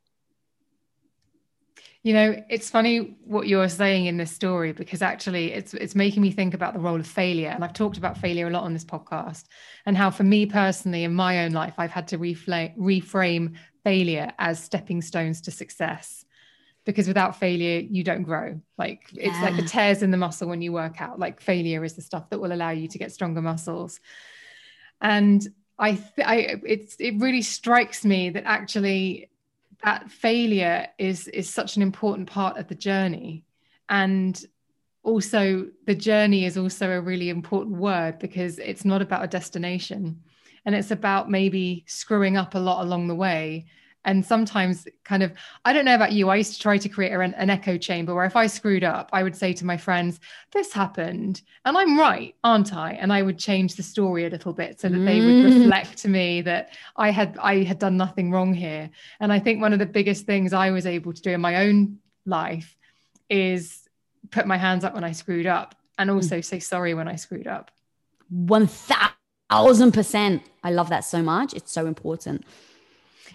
You know it's funny what you're saying in this story because actually it's it's making me think about the role of failure. And i've talked about failure a lot on this podcast and how for me personally in my own life i've had to reframe, reframe failure as stepping stones to success because without failure you don't grow. Like yeah. it's like the tears in the muscle when you work out. Like failure is the stuff that will allow you to get stronger muscles. And i th- i it's it really strikes me that actually that failure is is such an important part of the journey. And also the journey is also a really important word because it's not about a destination. And it's about maybe screwing up a lot along the way and sometimes kind of i don't know about you i used to try to create an, an, echo chamber where if i screwed up i would say to my friends this happened and i'm right aren't i and i would change the story a little bit so that mm. they would mm. reflect to me that i had i had done nothing wrong here and i think one of the biggest things i was able to do in my own life is put my hands up when i screwed up and mm. also mm. say sorry when i screwed up 1000% i love that so much it's so important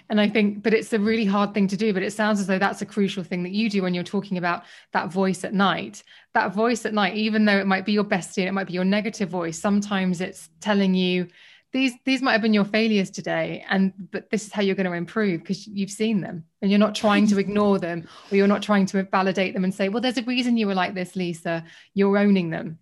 and I think, but it's a really hard thing to do. But it sounds as though that's a crucial thing that you do when you're talking about that voice at night. That voice at night, even though it might be your bestie, it might be your negative voice. Sometimes it's telling you these these might have been your failures today, and but this is how you're going to improve because you've seen them, and you're not trying to ignore them, or you're not trying to validate them and say, well, there's a reason you were like this, Lisa. You're owning them.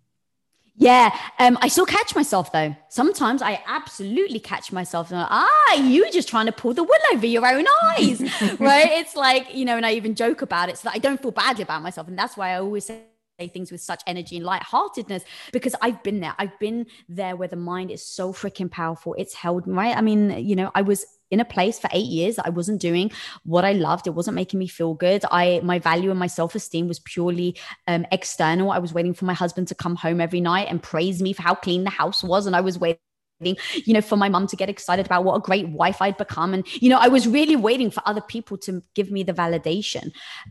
Yeah, um, I still catch myself though. Sometimes I absolutely catch myself. And like, ah, you were just trying to pull the wool over your own eyes, right? It's like you know, and I even joke about it so that I don't feel badly about myself, and that's why I always say things with such energy and lightheartedness because I've been there. I've been there where the mind is so freaking powerful. It's held right. I mean, you know, I was in a place for eight years that I wasn't doing what I loved. It wasn't making me feel good. I my value and my self esteem was purely um, external. I was waiting for my husband to come home every night and praise me for how clean the house was, and I was waiting you know, for my mum to get excited about what a great wife I'd become. And, you know, I was really waiting for other people to give me the validation.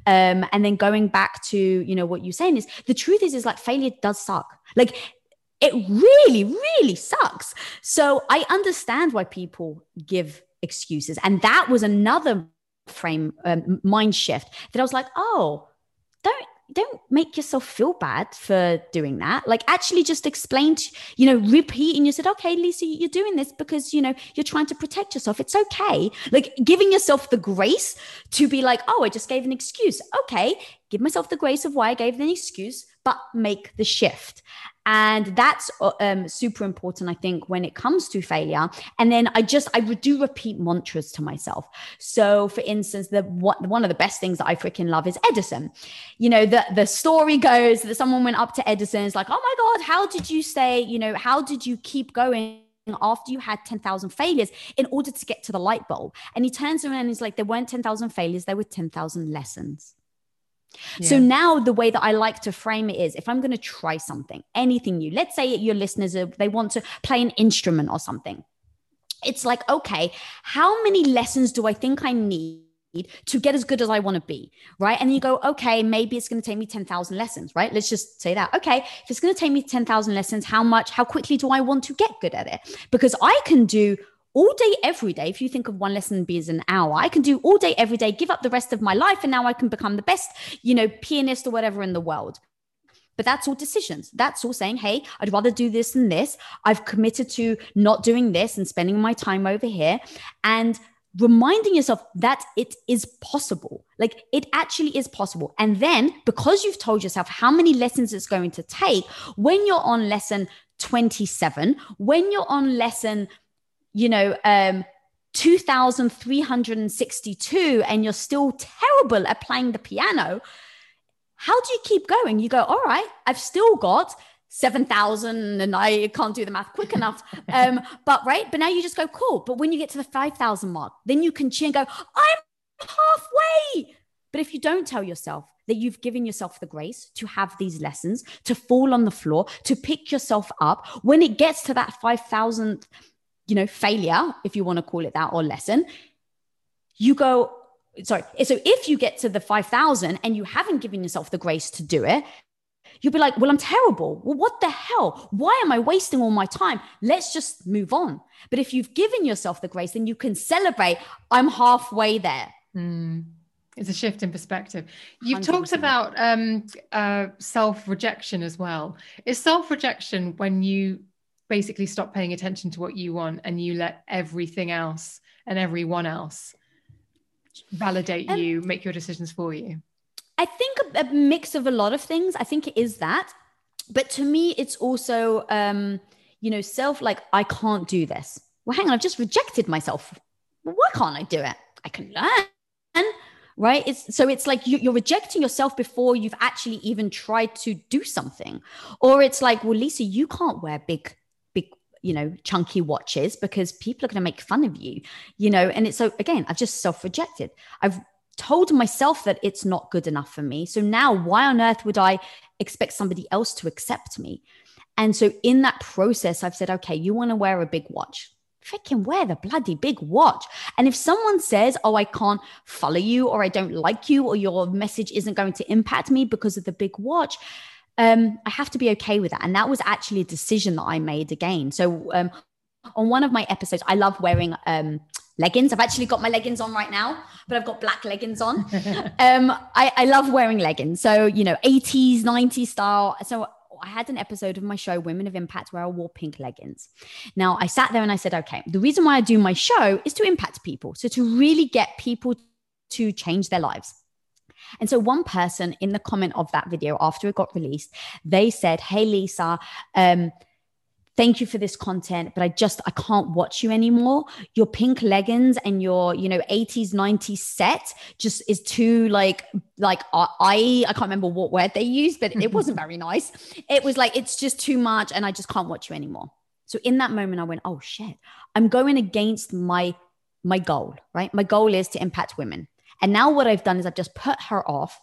Um, and then going back to, you know, what you're saying is the truth is, is like failure does suck. Like it really, really sucks. So I understand why people give excuses. And that was another frame um, mind shift that I was like, oh, don't don't make yourself feel bad for doing that. Like actually just explain to, you know, repeat and you said, okay, Lisa, you're doing this because, you know, you're trying to protect yourself. It's okay. Like giving yourself the grace to be like, oh, I just gave an excuse. Okay. Give myself the grace of why I gave an excuse, but make the shift. And that's uh, um, super important, I think, when it comes to failure. And then I just, I do repeat mantras to myself. So, for instance, the one of the best things that I freaking love is Edison. You know, the, the story goes that someone went up to Edison, is like, oh my God, how did you stay, you know, how did you keep going? after you had 10,000 failures in order to get to the light bulb. And he turns around and he's like, there weren't 10,000 failures, there were 10,000 lessons. So now the way that I like to frame it is if I'm going to try something, anything new, let's say your listeners are, they want to play an instrument or something. It's like, okay, how many lessons do I think I need to get as good as I want to be, right? And you go, okay, maybe it's going to take me 10,000 lessons, right? Let's just say that. Okay, if it's going to take me 10,000 lessons, how much, how quickly do I want to get good at it? Because I can do all day, every day, if you think of one lesson be as an hour, I can do all day, every day, give up the rest of my life, and now I can become the best, you know, pianist or whatever in the world. But that's all decisions. That's all saying, hey, I'd rather do this than this. I've committed to not doing this and spending my time over here. And reminding yourself that it is possible. Like it actually is possible. And then because you've told yourself how many lessons it's going to take, when you're on lesson 27, when you're on lesson you know, um, 2,362 and you're still terrible at playing the piano, how do you keep going? You go, all right, I've still got 7,000 and I can't do the math quick enough. Um, but right, but now you just go, cool. But when you get to the 5,000 mark, then you can cheer and go, I'm halfway. But if you don't tell yourself that you've given yourself the grace to have these lessons, to fall on the floor, to pick yourself up, when it gets to that 5,000th you know, failure, if you want to call it that, or lesson, you go, sorry. So if you get to the 5,000 and you haven't given yourself the grace to do it, you'll be like, well, I'm terrible. Well, what the hell? Why am I wasting all my time? Let's just move on. But if you've given yourself the grace, then you can celebrate, I'm halfway there. Mm. It's a shift in perspective. You've 100%. talked about um, uh, self rejection as well. Is self rejection when you basically stop paying attention to what you want and you let everything else and everyone else validate um, you, make your decisions for you? I think a, a, mix of a lot of things. I think it is that. But to me, it's also, um, you know, self like, I can't do this. Well, hang on, I've just rejected myself. Well, why can't I do it? I can learn. right it's so it's like you, are rejecting yourself before you've actually even tried to do something or it's like well lisa you can't wear big you know chunky watches because people are going to make fun of you you know? And it's so again i've just self-rejected. I've told myself that it's not good enough for me. So now why on earth would i expect somebody else to accept me? And so in that process i've said okay you want to wear a big watch? Freaking wear the bloody big watch. And if someone says, Oh, I can't follow you, or I don't like you, or your message isn't going to impact me because of the big watch, um, I have to be okay with that. And that was actually a decision that I made again. So, um, on one of my episodes, I love wearing um, leggings. I've actually got my leggings on right now, but I've got black leggings on. um, I, I love wearing leggings. So, you know, 80s, 90s style. So I had an episode of my show, Women of Impact, where I wore pink leggings. Now, I sat there and I said, okay, the reason why I do my show is to impact people. So, to really get people to change their lives. And so, one person in the comment of that video after it got released, they said, Hey, Lisa, um, thank you for this content but i just i can't watch you anymore. Your pink leggings and your you know 80s 90s set just is too like like i i can't remember what word they used but it wasn't very nice. It was like it's just too much and i just can't watch you anymore. So in that moment i went oh shit. I'm going against my my goal right? My goal is to impact women and now what i've done is i've just put her off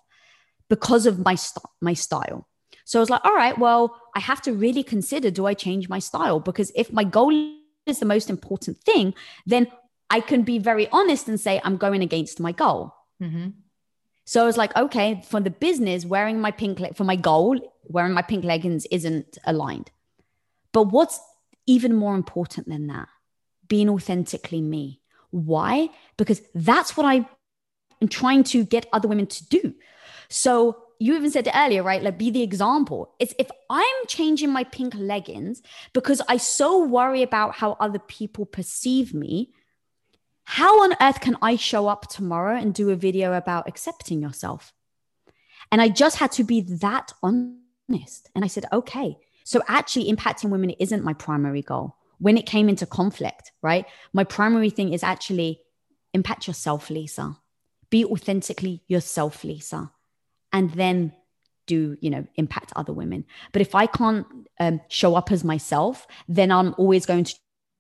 because of my st- my style so I was like, all right, well, I have to really consider do I change my style? Because if my goal is the most important thing, then I can be very honest and say, I'm going against my goal. Mm-hmm. So I was like, okay, for the business, wearing my pink, le- for my goal, wearing my pink leggings isn't aligned. But what's even more important than that? Being authentically me. Why? Because that's what I am trying to get other women to do. So you even said it earlier, right? Like be the example. It's if I'm changing my pink leggings because I so worry about how other people perceive me, how on earth can I show up tomorrow and do a video about accepting yourself? And I just had to be that honest. And I said, okay, so actually impacting women isn't my primary goal. When it came into conflict, right? My primary thing is actually impact yourself, Lisa. Be authentically yourself, Lisa and then do you know impact other women. But if i can't um, show up as myself then i'm always going to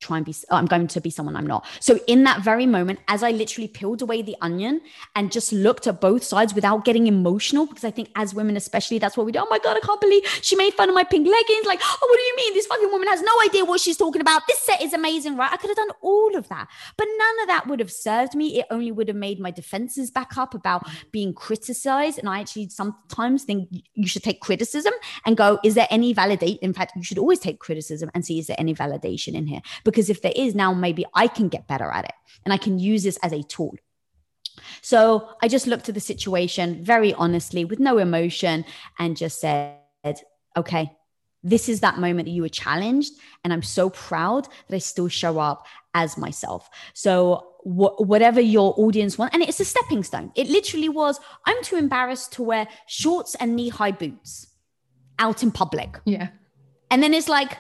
try and be oh, i'm going to be someone i'm not. So in that very moment as i literally peeled away the onion and just looked at both sides without getting emotional because i think as women especially that's what we do. Oh my god i can't believe she made fun of my pink leggings. Like oh what do you mean? This fucking woman has no idea what she's talking about. This set is amazing right? I could have done all of that. But none of that would have served me. It only would have made my defenses back up about being criticized. And i actually sometimes think you should take criticism and go is there any validate in fact you should always take criticism and see is there any validation in here? because if there is now, maybe I can get better at it and I can use this as a tool. So I just looked at the situation very honestly with no emotion and just said, okay, this is that moment that you were challenged. And I'm so proud that I still show up as myself. So wh- whatever your audience want, and it's a stepping stone. It literally was, I'm too embarrassed to wear shorts and knee high boots out in public. Yeah. And then it's like,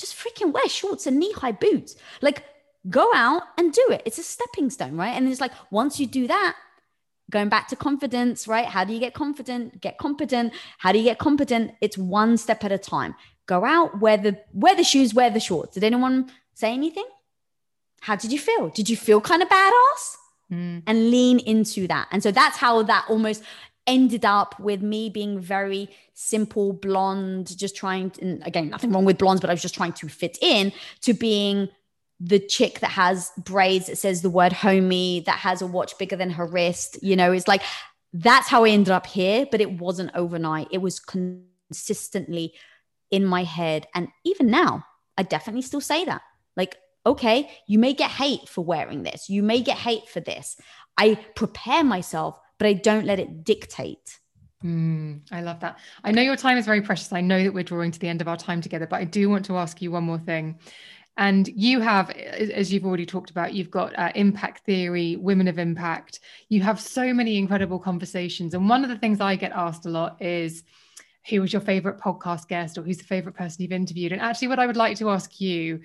just freaking wear shorts and knee high boots. Like, go out and do it. It's a stepping stone, right? And it's like, once you do that, going back to confidence, right? How do you get confident? Get competent. How do you get competent? It's one step at a time. Go out, wear the wear the shoes, wear the shorts. Did anyone say anything? How did you feel? Did you feel kind of badass? Mm. And lean into that. And so that's how that almost ended up with me being very simple blonde just trying to, and again nothing wrong with blondes but i was just trying to fit in to being the chick that has braids that says the word homie that has a watch bigger than her wrist you know it's like that's how i ended up here but it wasn't overnight. It was consistently in my head. And even now i definitely still say that. Like okay you may get hate for wearing this. You may get hate for this. I prepare myself but I don't let it dictate. Mm, I love that. I know your time is very precious. I know that we're drawing to the end of our time together, but I do want to ask you one more thing. And you have, as you've already talked about, you've got uh, impact theory, women of impact. You have so many incredible conversations. And one of the things I get asked a lot is, who was your favorite podcast guest or who's the favorite person you've interviewed? And actually, what I would like to ask you,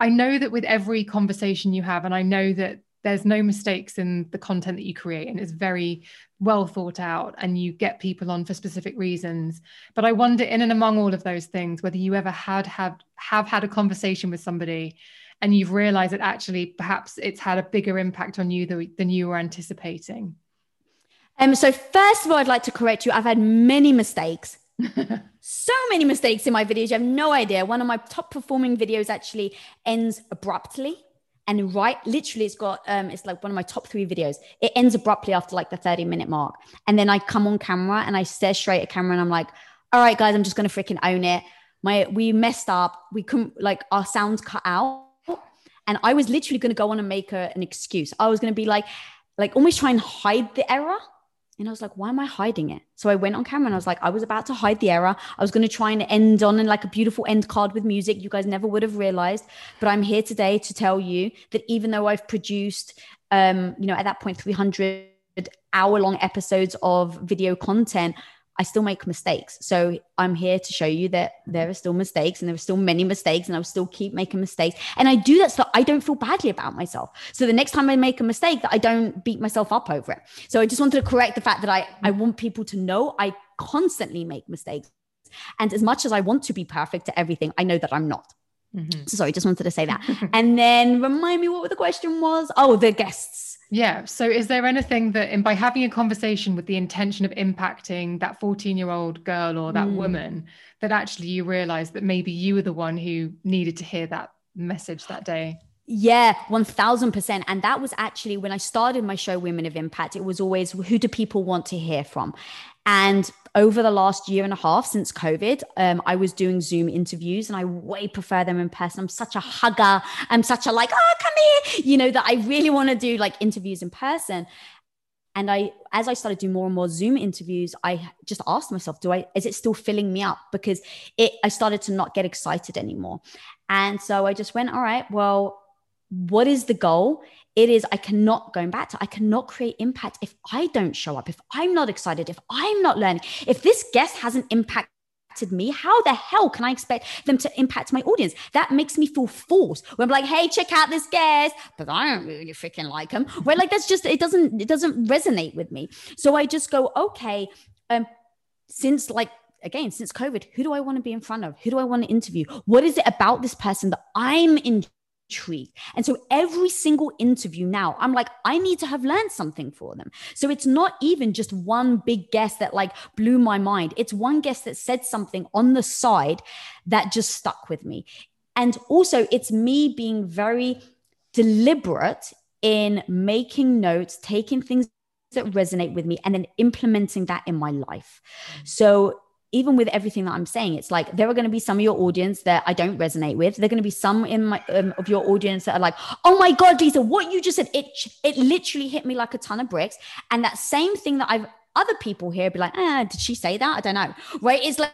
I know that with every conversation you have, and I know that there's no mistakes in the content that you create and it's very well thought out and you get people on for specific reasons. But i wonder in and among all of those things whether you ever had have have had a conversation with somebody and you've realized that actually perhaps it's had a bigger impact on you than, than you were anticipating. Um so first of all i'd like to correct you. I've had many mistakes. So many mistakes in my videos. You have no idea. One of my top performing videos actually ends abruptly and right literally it's got um it's like one of my top three videos. It ends abruptly after like the 30 minute mark. And then i come on camera and i stare straight at camera and i'm like all right guys i'm just gonna freaking own it. My we messed up. We couldn't like our sounds cut out. And i was literally gonna go on and make a, an excuse. I was gonna be like like almost try and hide the error and I was like, why am I hiding it? So I went on camera and I was like, I was about to hide the error. I was going to try and end on in like a beautiful end card with music. You guys never would have realized. But I'm here today to tell you that even though I've produced, um, you know, at that point, 300 hour long episodes of video content, I still make mistakes. So I'm here to show you that there are still mistakes and there are still many mistakes and I'll still keep making mistakes. And I do that so I don't feel badly about myself. So the next time I make a mistake that I don't beat myself up over it. So I just wanted to correct the fact that I, I want people to know I constantly make mistakes. And as much as I want to be perfect at everything, I know that I'm not. Mm-hmm. So sorry, just wanted to say that. and then remind me what the question was. Oh, the guests. Yeah. So, is there anything that, in by having a conversation with the intention of impacting that 14 year old girl or that mm. woman, that actually you realize that maybe you were the one who needed to hear that message that day? Yeah, 1000%. And that was actually when I started my show, Women of Impact, it was always who do people want to hear from? And over the last year and a half since COVID, um, I was doing Zoom interviews and I way prefer them in person. I'm such a hugger. I'm such a like, oh, come here, you know, that I really want to do like interviews in person. And I, as I started doing more and more Zoom interviews, I just asked myself, do I, is it still filling me up? Because it, I started to not get excited anymore. And so I just went, all right, well, what is the goal? It is, I cannot, going back to, I cannot create impact if I don't show up, if I'm not excited, if I'm not learning, if this guest hasn't impacted me, how the hell can I expect them to impact my audience? That makes me feel forced. When I'm like, hey, check out this guest, but I don't really freaking like him. Right? Like that's just it doesn't it doesn't resonate with me. So I just go, okay, um, since like again, since COVID, who do I want to be in front of? Who do I want to interview? What is it about this person that I'm in intrigued. And so every single interview now, I'm like, I need to have learned something for them. So it's not even just one big guest that like blew my mind. It's one guest that said something on the side that just stuck with me. And also, it's me being very deliberate in making notes, taking things that resonate with me, and then implementing that in my life. Mm. So even with everything that I'm saying, it's like there are going to be some of your audience that I don't resonate with. There are going to be some in my um, of your audience that are like, "Oh my god, Lisa, what you just said it it literally hit me like a ton of bricks." And that same thing that I've other people here be like, "Ah, did she say that? I don't know." Right? It's like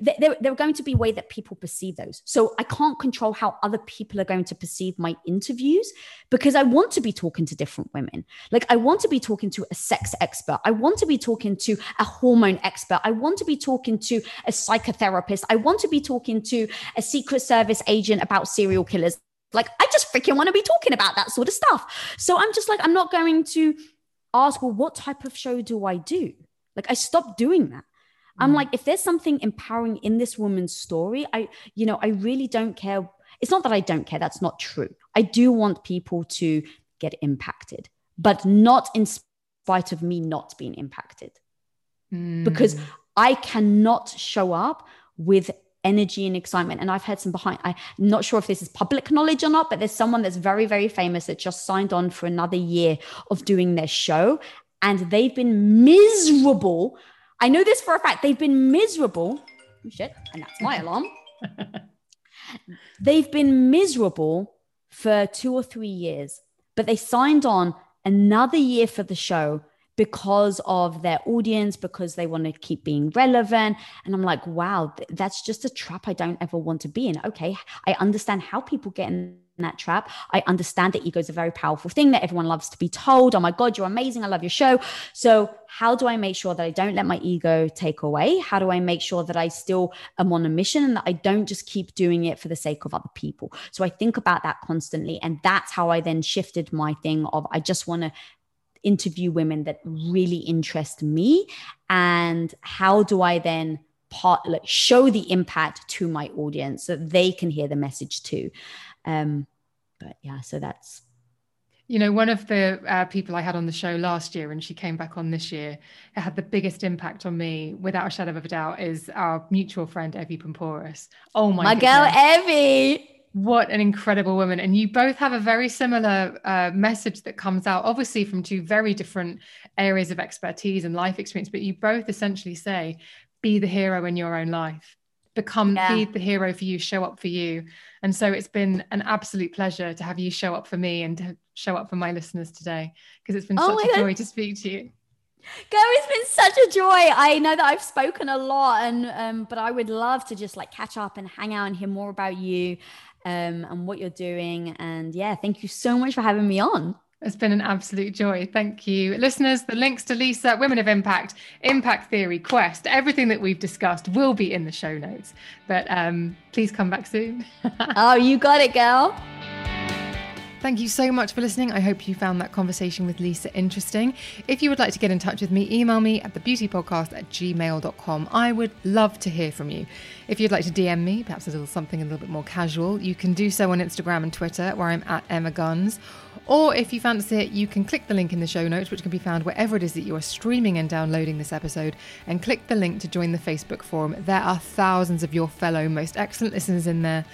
there, there are going to be way that people perceive those. So I can't control how other people are going to perceive my interviews because I want to be talking to different women. Like I want to be talking to a sex expert. I want to be talking to a hormone expert. I want to be talking to a psychotherapist. I want to be talking to a secret service agent about serial killers. Like I just freaking want to be talking about that sort of stuff. So I'm just like, I'm not going to ask, well, what type of show do I do? Like I stopped doing that. I'm mm. like, if there's something empowering in this woman's story, I, you know, I really don't care. It's not that I don't care. That's not true. I do want people to get impacted, but not in spite of me not being impacted. Mm. Because I cannot show up with energy and excitement. And I've had some behind, I'm not sure if this is public knowledge or not, but there's someone that's very, very famous that just signed on for another year of doing their show. And they've been miserable I know this for a fact. They've been miserable. Oh, shit. And that's my alarm. They've been miserable for two or three years, but they signed on another year for the show because of their audience, because they want to keep being relevant. And I'm like, wow, that's just a trap I don't ever want to be in. Okay, I understand how people get in that trap. I understand that ego is a very powerful thing that everyone loves to be told. Oh my God, you're amazing. I love your show. So, how do I make sure that I don't let my ego take away? How do I make sure that I still am on a mission and that I don't just keep doing it for the sake of other people? So, I think about that constantly. And that's how I then shifted my thing of I just want to interview women that really interest me. And how do I then part like show the impact to my audience so they can hear the message too um but yeah so that's you know one of the uh, people i had on the show last year and she came back on this year it had the biggest impact on me without a shadow of a doubt is our mutual friend Evy Poumpouras. oh my, god. my girl Evy what an incredible woman and you both have a very similar uh, message that comes out obviously from two very different areas of expertise and life experience but you both essentially say be the hero in your own life become yeah. be the hero for you show up for you and so it's been an absolute pleasure to have you show up for me and to show up for my listeners today because it's been oh such a joy to speak to you Go, it's been such a joy. I know that I've spoken a lot, and um, but I would love to just like catch up and hang out and hear more about you, um, and what you're doing. And yeah, thank you so much for having me on. It's been an absolute joy. Thank you. Listeners, the links to Lisa, Women of Impact, Impact Theory, Quest, everything that we've discussed will be in the show notes. But um, please come back soon. oh, you got it, girl. Thank you so much for listening. I hope you found that conversation with Lisa interesting. If you would like to get in touch with me, email me at thebeautypodcast at gmail.com. I would love to hear from you. If you'd like to DM me, perhaps a little something a little bit more casual, you can do so on Instagram and Twitter, where I'm at Emma Guns. Or if you fancy it, you can click the link in the show notes, which can be found wherever it is that you are streaming and downloading this episode, and click the link to join the Facebook forum. There are thousands of your fellow most excellent listeners in there.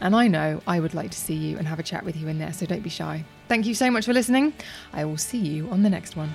And I know I would like to see you and have a chat with you in there, so don't be shy. Thank you so much for listening. I will see you on the next one.